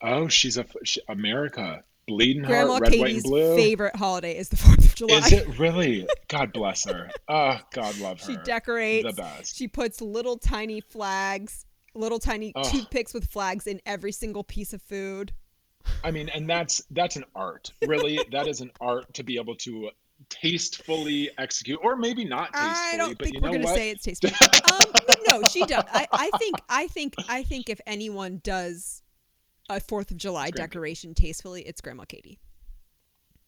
Oh, she's a she, America. bleeding Grandma heart, red, white, and Katie's blue. favorite holiday is the Fourth of July. Is it really? God bless her. Oh, (laughs) God love her. She decorates. the best. She puts little tiny flags, little tiny Ugh. toothpicks with flags in every single piece of food. I mean, and that's that's an art. Really, that is an art to be able to tastefully execute, or maybe not tastefully. I don't but think you we're know gonna what? say it's tasteful. (laughs) um, but no, she does. I, I think I think I think if anyone does a Fourth of July It's Grandma Katie. decoration tastefully, it's Grandma Katie.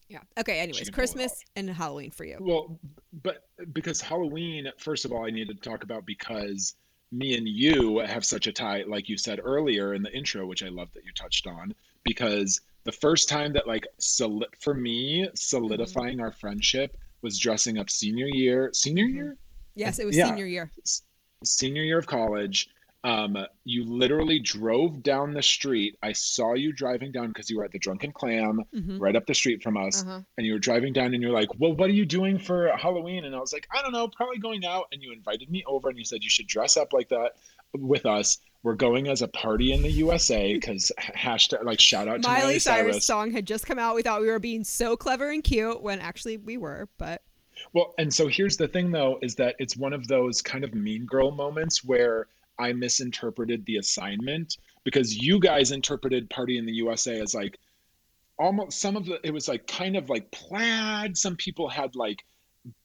Yeah. Okay. Anyways, can pull it Christmas and Halloween for you. Well, but because Halloween, first of all, I need to talk about because me and you have such a tie, like you said earlier in the intro, which I love that you touched on, because the first time that like soli- for me solidifying our friendship was dressing up senior year, senior Mhm. year, Yes, it was Yeah. senior year. S- senior year of college. Um, you literally drove down the street. I saw you driving down because you were at the Drunken Clam, Mhm. right up the street from us Uh-huh. and you were driving down and you're like, Well, what are you doing for Halloween? And I was like, I don't know, probably going out. And you invited me over and you said you should dress up like that with us. We're going as a party in the USA because (laughs) hashtag like shout out to Miley, Miley, Cyrus, Cyrus. song had just come out. We thought we were being so clever and cute when actually we were, but Well, and so here's the thing though, is that it's one of those kind of mean girl moments where I misinterpreted the assignment because you guys interpreted party in the USA as like almost some of the it was like kind of like plaid. Some people had like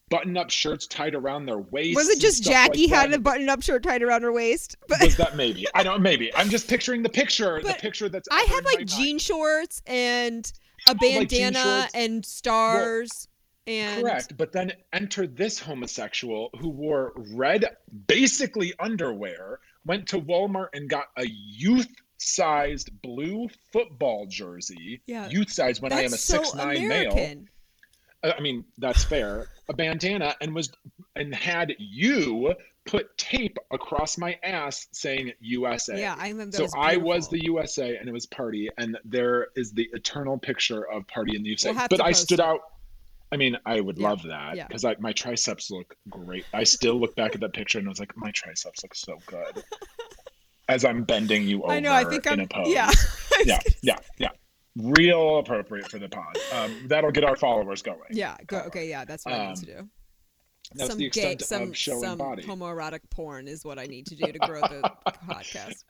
button up shirts tied around their waist. was it just stuff like Jackie had a button-up shirt tied around her waist? But (laughs) was that maybe? I don't maybe. I'm just picturing the picture, the picture that's I had like mind. jean shorts and a oh, bandana shorts. and stars and Correct, but then enter this homosexual who wore red, basically underwear, went to Walmart and got a youth-sized blue football jersey. Yeah. Youth size when I am a so six nine male. Uh, I mean, that's fair. A bandana and was and had you put tape across my ass saying USA. Yeah, I remember. So that I was the USA and it was party, and there is the eternal picture of party in the USA. We'll but I stood it. out. I mean, I would Yeah, love that yeah. because my triceps look great. I still look back at that picture and I was like, my triceps look so good. (laughs) As I'm bending you over I know. I think in I'm. a (laughs) pose. Yeah. (laughs) Yeah, yeah, yeah. Real appropriate for the pod. Um, that'll get our followers going. Yeah. Go, okay. Yeah. That's what I need to do. That's some the gay, some of showing some body. homoerotic porn is what I need to do to grow the (laughs) podcast.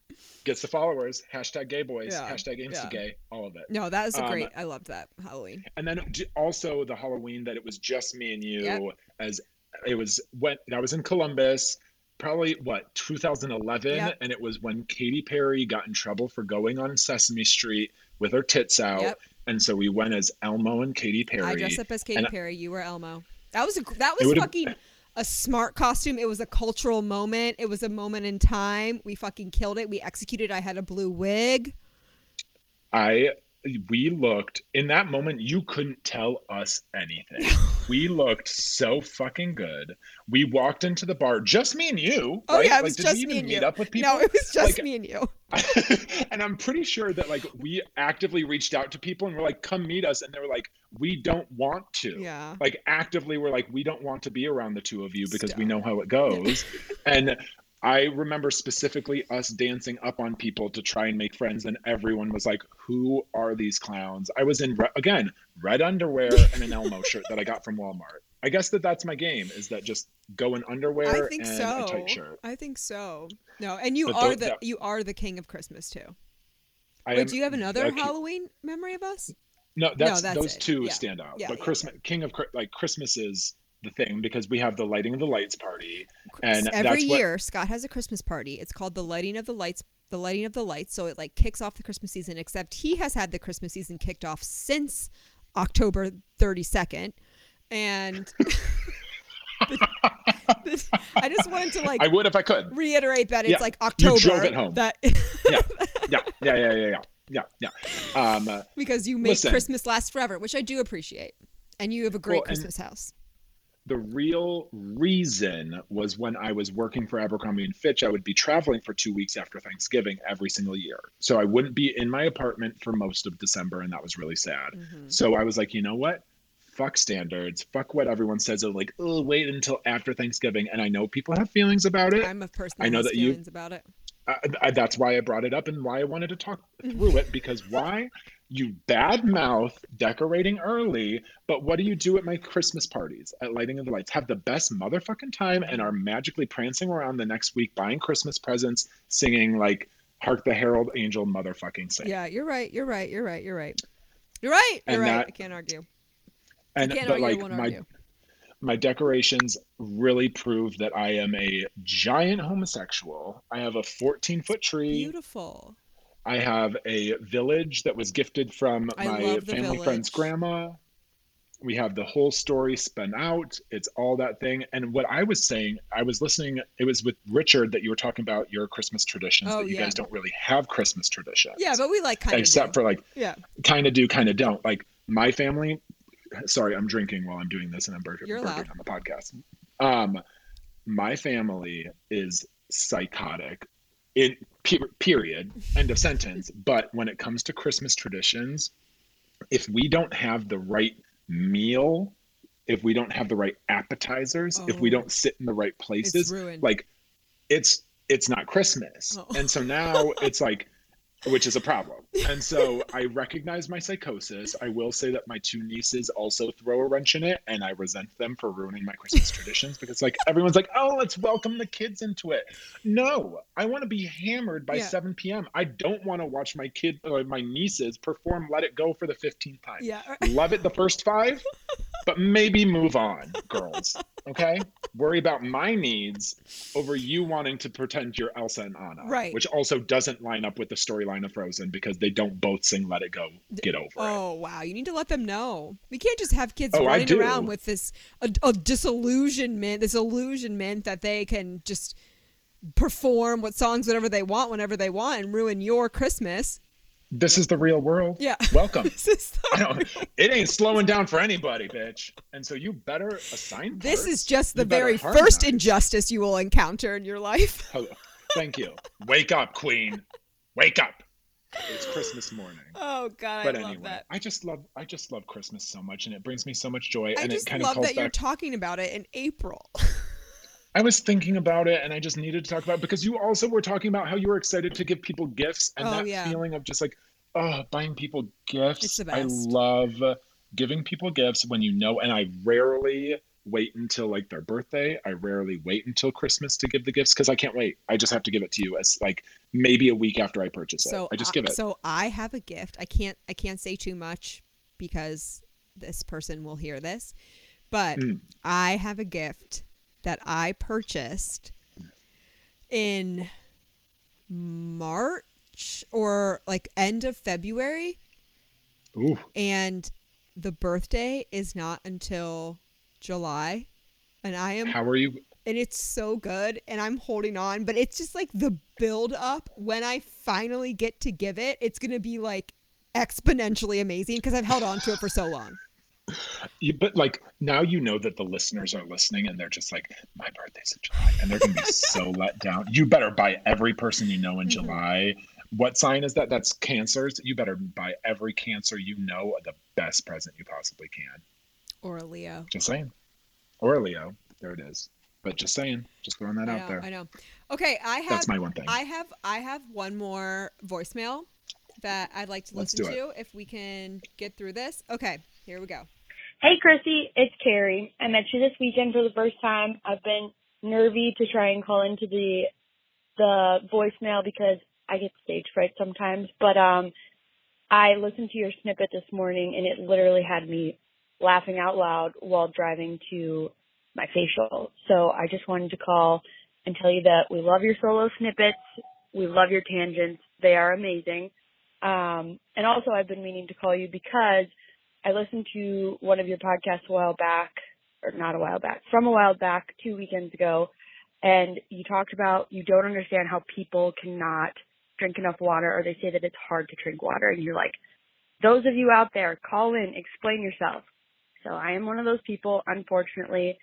Gets the followers. Hashtag gay boys. Yeah, Hashtag yeah. Instagay. All of it. No, that is a Um, great. I loved that Halloween. and then also the Halloween that it was just me and you Yep. as it was when I was in Columbus, probably what 2011, Yep. and it was when Katy Perry got in trouble for going on Sesame Street with her tits out, Yep. and so we went as Elmo and Katy Perry. I dressed up as Katy and Perry. You were Elmo. That was a that was fucking a smart costume. It was a cultural moment. It was a moment in time. We fucking killed it. We executed. I had a blue wig. I we looked in that moment you couldn't tell us anything. (laughs) we looked so fucking good. We walked into the bar, just me and you. Oh right? yeah, it Like, was did just me and meet you. up with people? No, it was just Like, me and you. (laughs) and I'm pretty sure that like we actively reached out to people and we're like, come meet us. And they were like, we don't want to. Yeah. Like actively, we're like, we don't want to be around the two of you because we know how it goes. (laughs) and I remember specifically us dancing up on people to try and make friends, and everyone was like, "Who are these clowns?" I was in re- again red underwear and an Elmo shirt that I got from Walmart. I guess that that's my game is that just go in underwear I think and so. a tight shirt. I think so. No, and you But are tho- the you are the king of Christmas too. I Wait, am do you have another the Halloween memory of us? No, that's, that's those it. two Yeah. stand out. Yeah, but yeah, Christmas, King of like Christmas is the thing because we have the lighting of the lights party, and Every that's what year, Scott has a Christmas party. It's called the lighting of the lights. The lighting of the lights. So it like kicks off the Christmas season. Except he has had the Christmas season kicked off since October thirty second, and (laughs) I just wanted to like I would if I could. reiterate that it's Yeah, like you drove it home. That (laughs) Yeah, yeah, yeah, yeah, yeah, yeah, yeah, yeah. Um, because you make Listen. Christmas last forever, which I do appreciate, and you have a great Well, and- Christmas house. The real reason was when I was working for Abercrombie and Fitch, I would be traveling for two weeks after Thanksgiving every single year. So I wouldn't be in my apartment for most of December, and that was really sad. Mhm. So I was like, you know what? Fuck standards. Fuck what everyone says. Of like, oh, wait until after Thanksgiving. And I know people have feelings about it. I'm a person I know that you- feelings about it. I, I, that's why I brought it up and why I wanted to talk (laughs) through it because why? You bad mouth decorating early, but what do you do at my Christmas parties at Lighting of the Lights? Have the best motherfucking time and are magically prancing around the next week buying Christmas presents, singing like Hark the Herald Angel motherfucking sing. Yeah, you're right. You're right. You're right. You're right. You're right. You're And right. that- I can't argue. And I can't but argue. Like my argue. my decorations really prove that I am a giant homosexual. I have a 14 foot tree. Beautiful. I have a village that was gifted from I my family friend's grandma. We have the whole story spun out. It's all that thing. And what I was saying, I was listening, it was with Richard that you were talking about your Christmas traditions, Oh, that you yeah. guys don't really have Christmas traditions. Yeah, but we like kind of except for like yeah. kind of do, kind of don't. Like my family, sorry, I'm drinking while I'm doing this and I'm burping, burping on the podcast. Um, my family is psychotic. In period, end of sentence. But when it comes to Christmas traditions, if we don't have the right meal, if we don't have the right appetizers, if we Oh. don't sit in the right places, ruined. like it's it's not Christmas. Oh. And so now (laughs) it's like which is a problem. And so I recognize my psychosis. I will say that my two nieces also throw a wrench in it, and I resent them for ruining my Christmas traditions because, like, everyone's like, oh, let's welcome the kids into it. No, I want to be hammered by Yeah. 7 p.m. I don't want to watch my kid or my nieces perform Let It Go for the 15th time. Yeah. Love it the first five, but maybe move on, girls. Okay? Worry about my needs over you wanting to pretend you're Elsa and Anna. Right. Which also doesn't line up with the storyline of Frozen because they don't both sing Let It Go, Get Over It. Oh wow! You need to let them know. We can't just have kids Oh, running around with this a, a disillusionment, this illusionment that they can just perform what songs, whatever they want, whenever they want, and ruin your Christmas. This is the real world. Yeah. (laughs) Welcome. This is the I don't, it ain't slowing down for anybody, bitch. And so you better assign. This parts. is just the You very first injustice you will encounter in your life. Hello. Thank you. Wake up, Queen. Wake up. It's Christmas morning. Oh God, but I love anyway, that. I just love I just love Christmas so much, and it brings me so much joy. I and just it kind love of calls that you're talking about it in April. (laughs) I was thinking about it, and I just needed to talk about it because you also were talking about how you were excited to give people gifts, and Oh, that yeah. feeling of just like, oh, buying people gifts. I love giving people gifts when you know, and I rarely wait until like their birthday. I rarely wait until Christmas to give the gifts because I can't wait. I just have to give it to you as like maybe a week after I purchase it. So I just give it. So I have a gift. I can't. I can't say too much because this person will hear this. But Mm. I have a gift that I purchased in March or like end of February, Ooh, and the birthday is not until July, and I am how are you? and it's so good and i'm holding on but it's just like the build up when i finally get to give it it's gonna be like exponentially amazing because i've held on to it for so long You, but like now you know that the listeners are listening and they're just like, my birthday's in July, and they're gonna be (laughs) so let down. You better buy every person you know in Mhm. July. What sign is that? That's cancers. You better buy every cancer you know the best present you possibly can. Or a leo Just saying. Or a Leo. There it is. But just saying. Just throwing that I out know, there. I know okay i have That's my one thing. i have i have one more voicemail that i'd like to Let's listen to if we can get through this okay here we go Hey, Chrissy, it's Carrie. I met you this weekend for the first time. I've been nervy to try and call into the the voicemail because I get stage fright sometimes. But um, I listened to your snippet this morning, and it literally had me laughing out loud while driving to my facial. So I just wanted to call and tell you that we love your solo snippets. We love your tangents. They are amazing. Um, and also, I've been meaning to call you because I listened to one of your podcasts a while back, or not a while back, from a while back, two weekends ago, and you talked about you don't understand how people cannot drink enough water, or they say that it's hard to drink water, and you're like, those of you out there, call in, explain yourself. So I am one of those people, unfortunately.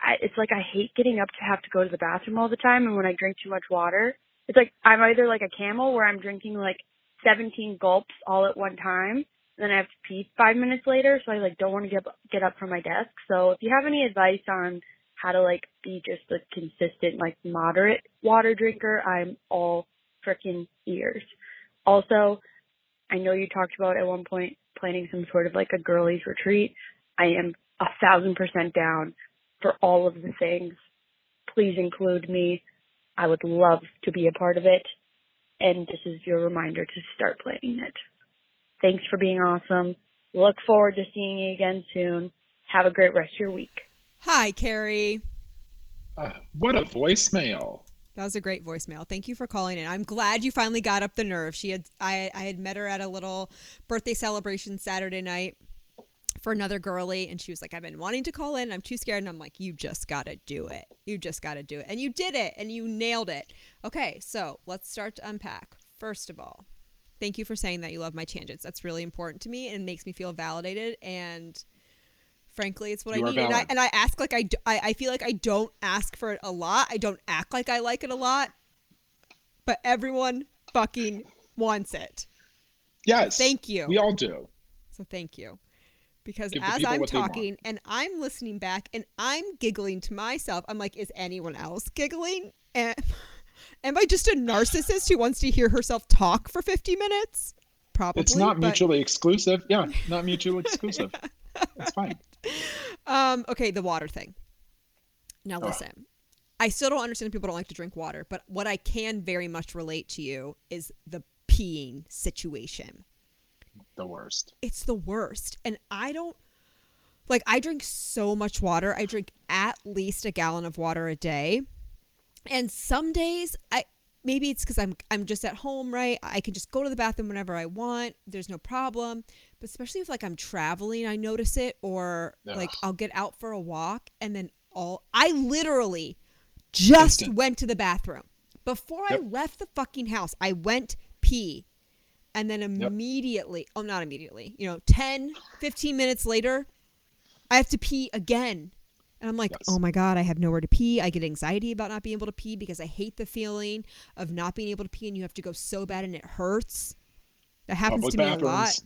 I, it's like I hate getting up to have to go to the bathroom all the time, and when I drink too much water, it's like I'm either like a camel where I'm drinking like 17 gulps all at one time, and then I have to pee five minutes later, so I like don't want to get get up from my desk. So if you have any advice on how to like be just a consistent, like moderate water drinker, I'm all frickin' ears. Also, I know you talked about at one point planning some sort of like a girlies retreat. I am a thousand percent down for all of the things. Please include me. I would love to be a part of it. And this is your reminder to start planning it. Thanks for being awesome. Look forward to seeing you again soon. Have a great rest of your week. Hi, Carrie. Uh, what a voicemail. That was a great voicemail. Thank you for calling in. I'm glad you finally got up the nerve. She had I I had met her at a little birthday celebration Saturday night for another girly and she was like I've been wanting to call in. I'm too scared and I'm like you just got to do it. You just got to do it. And you did it and you nailed it. Okay, so let's start to unpack. First of all, thank you for saying that you love my tangents. That's really important to me and makes me feel validated and frankly it's what You i need and I, and I ask like I, d- I I feel like i don't ask for it a lot i don't act like i like it a lot but everyone fucking wants it Yes. Thank you. We all do. so thank you because Give as i'm what they want. talking and i'm listening back and i'm giggling to myself i'm like is anyone else giggling and (laughs) am i just a narcissist who wants to hear herself talk for 50 minutes probably It's not but- mutually exclusive. Yeah, not mutually exclusive. (laughs) It's fine. Um, okay, the water thing. Now Ugh. listen. I still don't understand people don't like to drink water, but what I can very much relate to you is the peeing situation. The worst. It's the worst. And I don't like I drink so much water. I drink at least a gallon of water a day. And some days I maybe it's cuz I'm I'm just at home, right? I can just go to the bathroom whenever I want. There's no problem. But especially if like I'm traveling, I notice it or like I'll get out for a walk and then all I literally just Instant. went to the bathroom. Before I left the fucking house, I went pee. And then immediately, oh, not immediately, you know, 10, 15 minutes later, I have to pee again. And I'm like, Yes. oh my God, I have nowhere to pee. I get anxiety about not being able to pee because I hate the feeling of not being able to pee and you have to go so bad and it hurts. That happens Public to me bathrooms. a lot.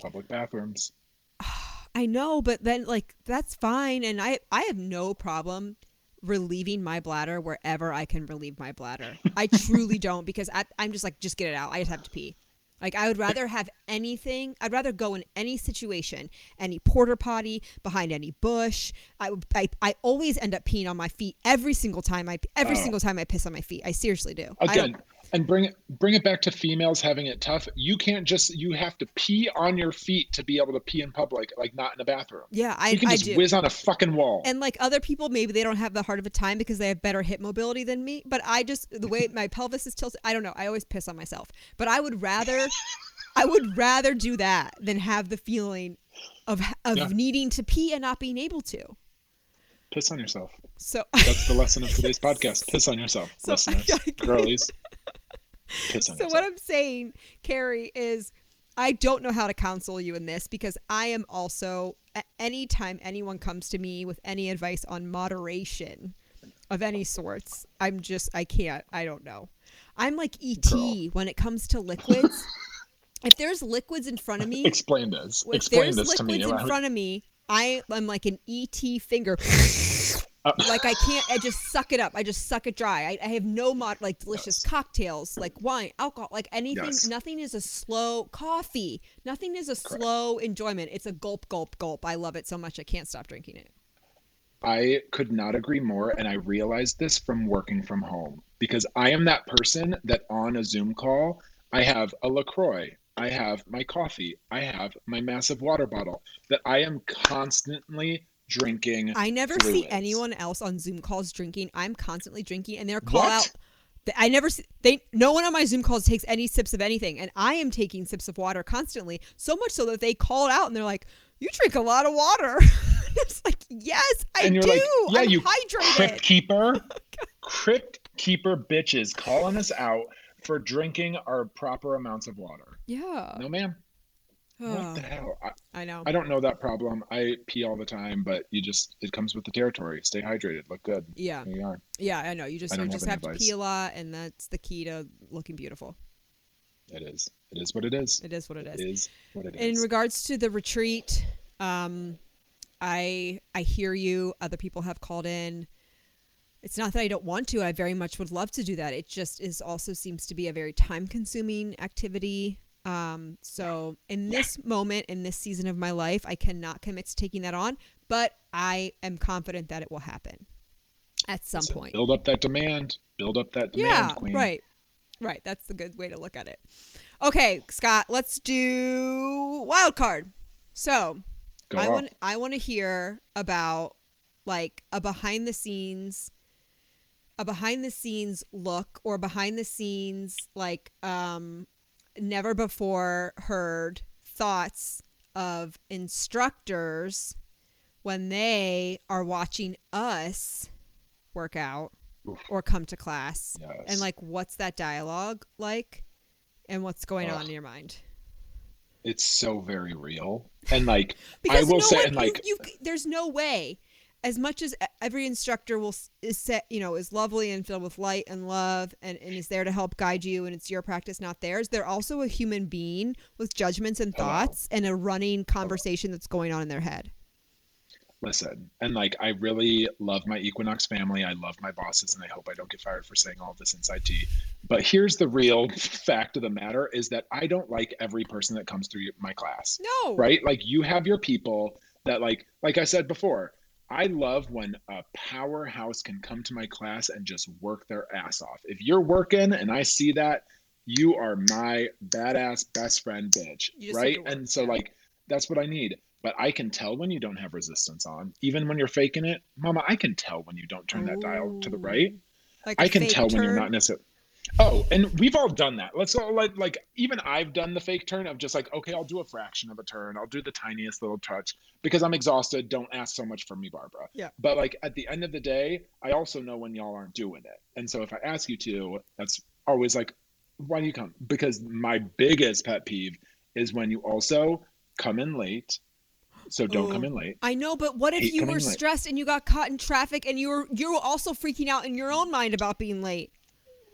Public bathrooms. (sighs) I know, but then like that's fine, and I I have no problem relieving my bladder wherever I can relieve my bladder. I truly don't because I, I'm just like just get it out. I just have to pee. Like I would rather have anything. I'd rather go in any situation, any porta potty, behind any bush. I, I I always end up peeing on my feet every single time. I every Oh. single time I piss on my feet. I seriously do. Again, and bring it bring it back to females having it tough. You can't just you have to pee on your feet to be able to pee in public, like not in a bathroom. yeah, I you can I just do. whiz on a fucking wall. and like other people maybe they don't have the heart of a time because they have better hip mobility than me but i just the way my pelvis is tilted i don't know i always piss on myself but i would rather (laughs) i would rather do that than have the feeling of of Yeah. needing to pee and not being able to Piss on yourself. so That's the lesson of (laughs) today's podcast. Piss on yourself, So- (laughs) listeners, I- girlies. So what i'm saying carrie is i don't know how to counsel you in this because i am also at any time anyone comes to me with any advice on moderation of any sorts i'm just i can't i don't know i'm like et Girl. when it comes to liquids (laughs) if there's liquids in front of me Explain this. if Explain there's this to me. liquids in front of me i i'm like an et finger (laughs) Uh, like I can't. I just suck it up. I just suck it dry. I, I have no mod like delicious Yes. cocktails, like wine, alcohol, like anything. Yes. Nothing is a slow coffee. Nothing is a slow enjoyment. It's a gulp, gulp, gulp. I love it so much. I can't stop drinking it. I could not agree more. And I realized this from working from home because I am that person that on a Zoom call, I have a LaCroix, I have my coffee, I have my massive water bottle that I am constantly drinking. I never see anyone else on Zoom calls drinking. I'm constantly drinking, and their call What? out. I never see they. No one on my Zoom calls takes any sips of anything, and I am taking sips of water constantly. So much so that they call out, and they're like, "You drink a lot of water." (laughs) it's like, yes, I do. like, yeah, I'm you hydrated. crypt keeper, (laughs) oh, crypt keeper bitches calling us out for drinking our proper amounts of water. Yeah. No, ma'am. What the hell? I, I know. I don't know that problem. I pee all the time, but you just it comes with the territory. Stay hydrated. Look good. yeah. Here you are. Yeah, I know. You just you don't have just have to pee a lot, and that's the key to looking beautiful. It is. It is what it is. It is what it is. It is what it in regards to the retreat um i i hear you other people have called in it's not that i don't want to i very much would love to do that it just is also seems to be a very time consuming activity Um, so in this moment, in this season of my life, I cannot commit to taking that on, but I am confident that it will happen at some So point. build up that demand. Build up that demand, Yeah, queen. right. Right. That's the good way to look at it. Okay, Scott, let's do wild card. So Go I want I want to hear about like a behind the scenes a behind the scenes look or behind the scenes like um never before heard thoughts of instructors when they are watching us work out Oof. or come to class Yes. and like what's that dialogue like and what's going on in your mind it's so very real. And like I will no say, one, and you- like you, there's no way as much as every instructor will is set you know is lovely and filled with light and love and, and is there to help guide you and it's your practice not theirs they're also a human being with judgments and Hello. thoughts and a running conversation that's going on in their head listen, and like I really love my Equinox family. I love my bosses, and I hope I don't get fired for saying all of this inside tea. But here's the real fact of the matter: is that I don't like every person that comes through my class. no right? Like you have your people that like like I said before, I love when a powerhouse can come to my class and just work their ass off. If you're working and I see that, you are my badass best friend bitch, right? need to work, And so like that's what I need. But I can tell when you don't have resistance on, even when you're faking it. Mama, I can tell when you don't turn that dial to the right. like I can tell when you're not necessarily. Oh, and we've all done that. Let's all like like even I've done the fake turn of just like okay, I'll do a fraction of a turn. I'll do the tiniest little touch because I'm exhausted. Don't ask so much from me, Barbara. Yeah. But like at the end of the day, I also know when y'all aren't doing it, and so if I ask you to, that's always like, why do you come? Because my biggest pet peeve is when you also come in late. So don't come Oh. in late. I know, but what if you were stressed and you got caught in traffic and you were you were also freaking out in your own mind about being late?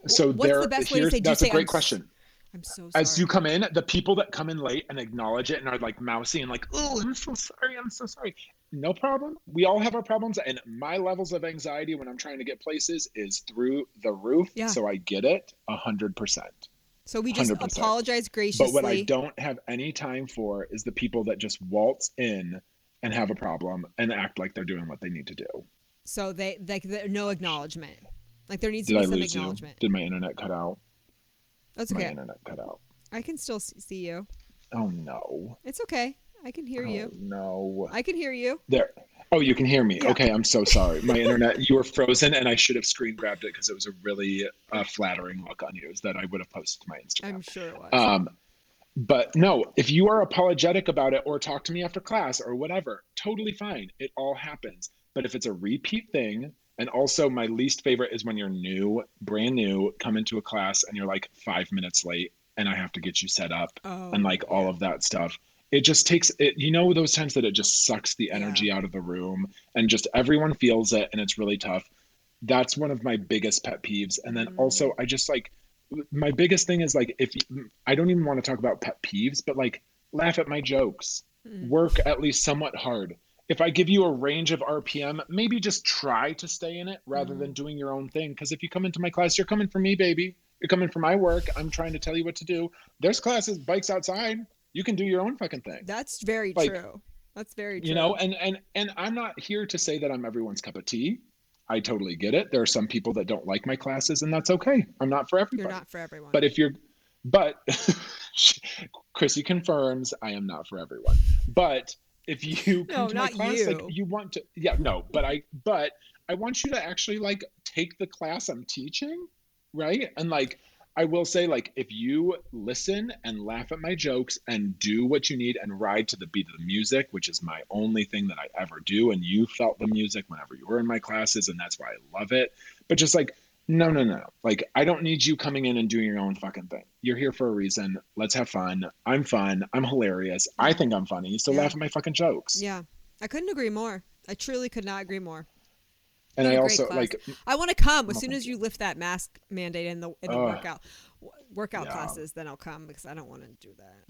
So what's there, the best way to say- that's a great "I'm question. I'm so sorry. as you come in, the people that come in late and acknowledge it and are like mousy and like, oh, I'm so sorry, I'm so sorry. No problem. We all have our problems, and my levels of anxiety when I'm trying to get places is through the roof. Yeah. So I get it a hundred percent. so we just 100%. apologize graciously. But what I don't have any time for is the people that just waltz in and have a problem and act like they're doing what they need to do. So they like no acknowledgement. Like there needs Did to I be some lose you? acknowledgement. Did my internet cut out? That's okay. My internet cut out. I can still see you. Oh no. It's okay. I can hear oh, you. No. I can hear you. There. Oh, you can hear me. Yeah. Okay, I'm so sorry. My internet, you were frozen, and I should have screen grabbed it because it was a really uh, flattering look on you that I would have posted to my Instagram. I'm sure it was. Um, but no, if you are apologetic about it or talk to me after class or whatever, totally fine. It all happens. But if it's a repeat thing, and also my least favorite is when you're new, brand new, come into a class and you're like five minutes late, and I have to get you set up oh, and like all of that stuff. It just takes it, you know, those times that it just sucks the energy out of the room and just everyone feels it and it's really tough. That's one of my biggest pet peeves. And then Mm. also, I just like my biggest thing is like, if I don't even want to talk about pet peeves, but like laugh at my jokes, Mm. work at least somewhat hard. If I give you a range of RPM, maybe just try to stay in it rather Mm. than doing your own thing. Because if you come into my class, you're coming for me, baby. You're coming for my work. I'm trying to tell you what to do. There's classes, bikes outside. You can do your own fucking thing. That's very like, true. That's very true. You know, and and and I'm not here to say that I'm everyone's cup of tea. I totally get it. There are some people that don't like my classes, and that's okay. I'm not for everybody. you're not for everyone. But if you're, but (laughs) Chrissy confirms I am not for everyone. But if you (laughs) come No, to my not class, like you. you want to, yeah, no, but I, but I want you to actually like take the class I'm teaching, right? And like, I will say, like, if you listen and laugh at my jokes and do what you need and ride to the beat of the music, which is my only thing that I ever do, and you felt the music whenever you were in my classes, and that's why I love it. But just like, no, no, no. Like, I don't need you coming in and doing your own fucking thing. You're here for a reason. Let's have fun. I'm fun. I'm hilarious. I think I'm funny. So Yeah. laugh at my fucking jokes. yeah, I couldn't agree more. I truly could not agree more. and I also class. like, I want to come as soon as you lift that mask mandate in the in the Ugh. workout workout Yeah. classes. Then I'll come because I don't want to do that.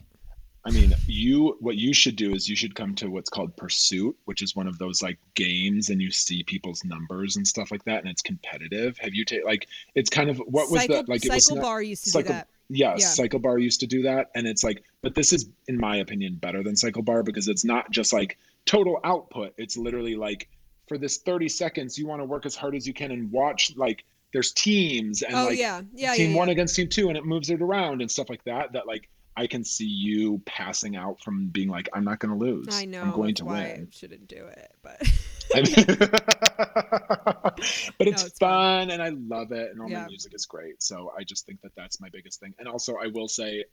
I mean, you what you should do is you should come to what's called Pursuit, which is one of those like games, and you see people's numbers and stuff like that, and it's competitive. Have you taken like it's kind of what was Cycle, that like? It was Cycle not- Bar used to Cycle- do that. Yes, Yeah. Cycle Bar used to do that, and it's like, but this is, in my opinion, better than Cycle Bar because it's not just like total output. It's literally like for this 30 seconds, you want to work as hard as you can and watch like there's teams and oh like yeah, yeah, team yeah, one yeah. against team two, and it moves it around and stuff like that. That like I can see you passing out from being like, I'm not going to lose. I know. I'm going to why win. I shouldn't do it, but (laughs) but it's it's fun fun. and I love it, and all Yeah. my music is great. So I just think that that's my biggest thing. And also, I will say,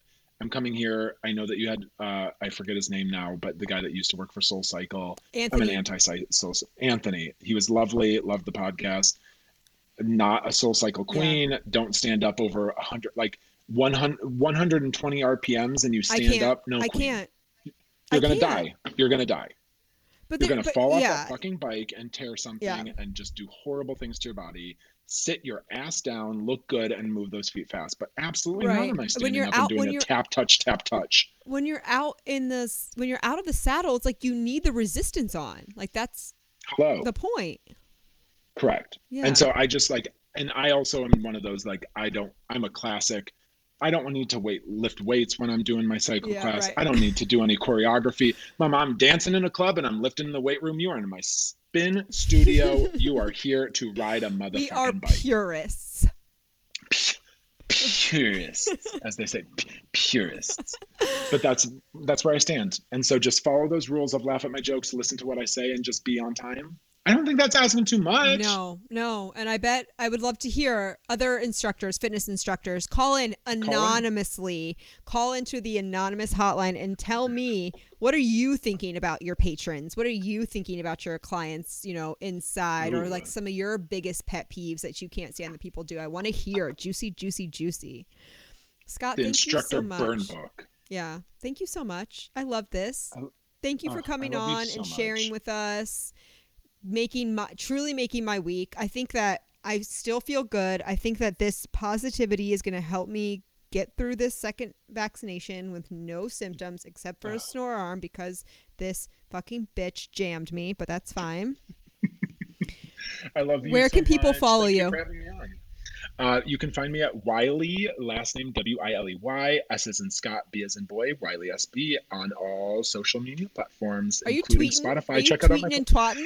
I'm coming here. I know that you had, uh, I forget his name now, but the guy that used to work for Soul Cycle. I'm Anthony. an anti Soul Anthony. He was lovely. Loved the podcast. Not a Soul Cycle Yeah. queen. Don't stand up over a hundred, like 100, 120 RPMs, and you stand up. No, I queen. can't. You're gonna can't. die. You're gonna die. But You're gonna but fall off yeah, that fucking bike and tear something Yeah. and just do horrible things to your body. Sit your ass down, look good, and move those feet fast. But absolutely Right. not am I When standing you're up out- and doing when a tap, touch, tap, touch. when you're out in this, when you're out of the saddle, it's like you need the resistance on. Like that's Hello. the point. Correct. Yeah. And so I just like, and I also am one of those like I don't. I'm a classic. I don't need to wait lift weights when I'm doing my cycle Yeah, class. right. I don't need to do any choreography. Mom, I'm dancing in a club and I'm lifting in the weight room. You are in my spin studio. (laughs) you are here to ride a motherfucking We are bike. purists. purists, (laughs) as they say, pu- purists. But that's that's where I stand. And so just follow those rules of laugh at my jokes, listen to what I say, and just be on time. I don't think that's asking too much. No, no. And I bet I would love to hear other instructors, fitness instructors, call in anonymously, call into the anonymous hotline and tell me what are you thinking about your patrons? What are you thinking about your clients, you know, inside or like some of your biggest pet peeves that you can't stand that people do? I want to hear juicy, juicy, juicy. Scott, The thank instructor you so burn much. book. Yeah. Thank you so much. I love this. I- Thank you for coming on so and sharing much. with us, making my truly making my week. I think that I still feel good. I think that this positivity is going to help me get through this second vaccination with no symptoms except for a sore arm because this fucking bitch jammed me, but that's fine. I love you. Where so can people much. follow Thank you? for having me on. Uh, you can find me at Wiley, last name W I L E Y, S as in Scott, B as in boy, Wiley SB on all social media platforms, Are you tweeting? Spotify. Are you Check out my and twatting?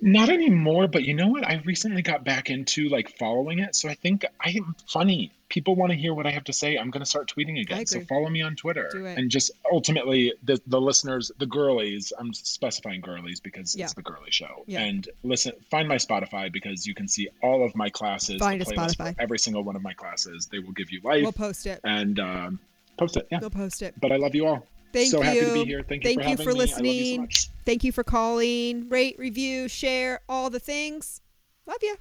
Not anymore, but you know what? I recently got back into like following it, so I think I am funny. People want to hear what I have to say. I'm going to start tweeting again. So agree. follow me on Twitter, Do it. and just ultimately the the listeners, the girlies. I'm specifying girlies because Yeah. it's the girly show. Yeah. And listen, find my Spotify because you can see all of my classes. Find the a playlist Spotify. for every single one of my classes. They will give you life We'll post it. and um, post it. Yeah. We'll post it. But I love you all. Thank so you. happy to be here. Thank you Thank for you for love you so listening. Thank you for calling. Rate, review, share, all the things. Love you.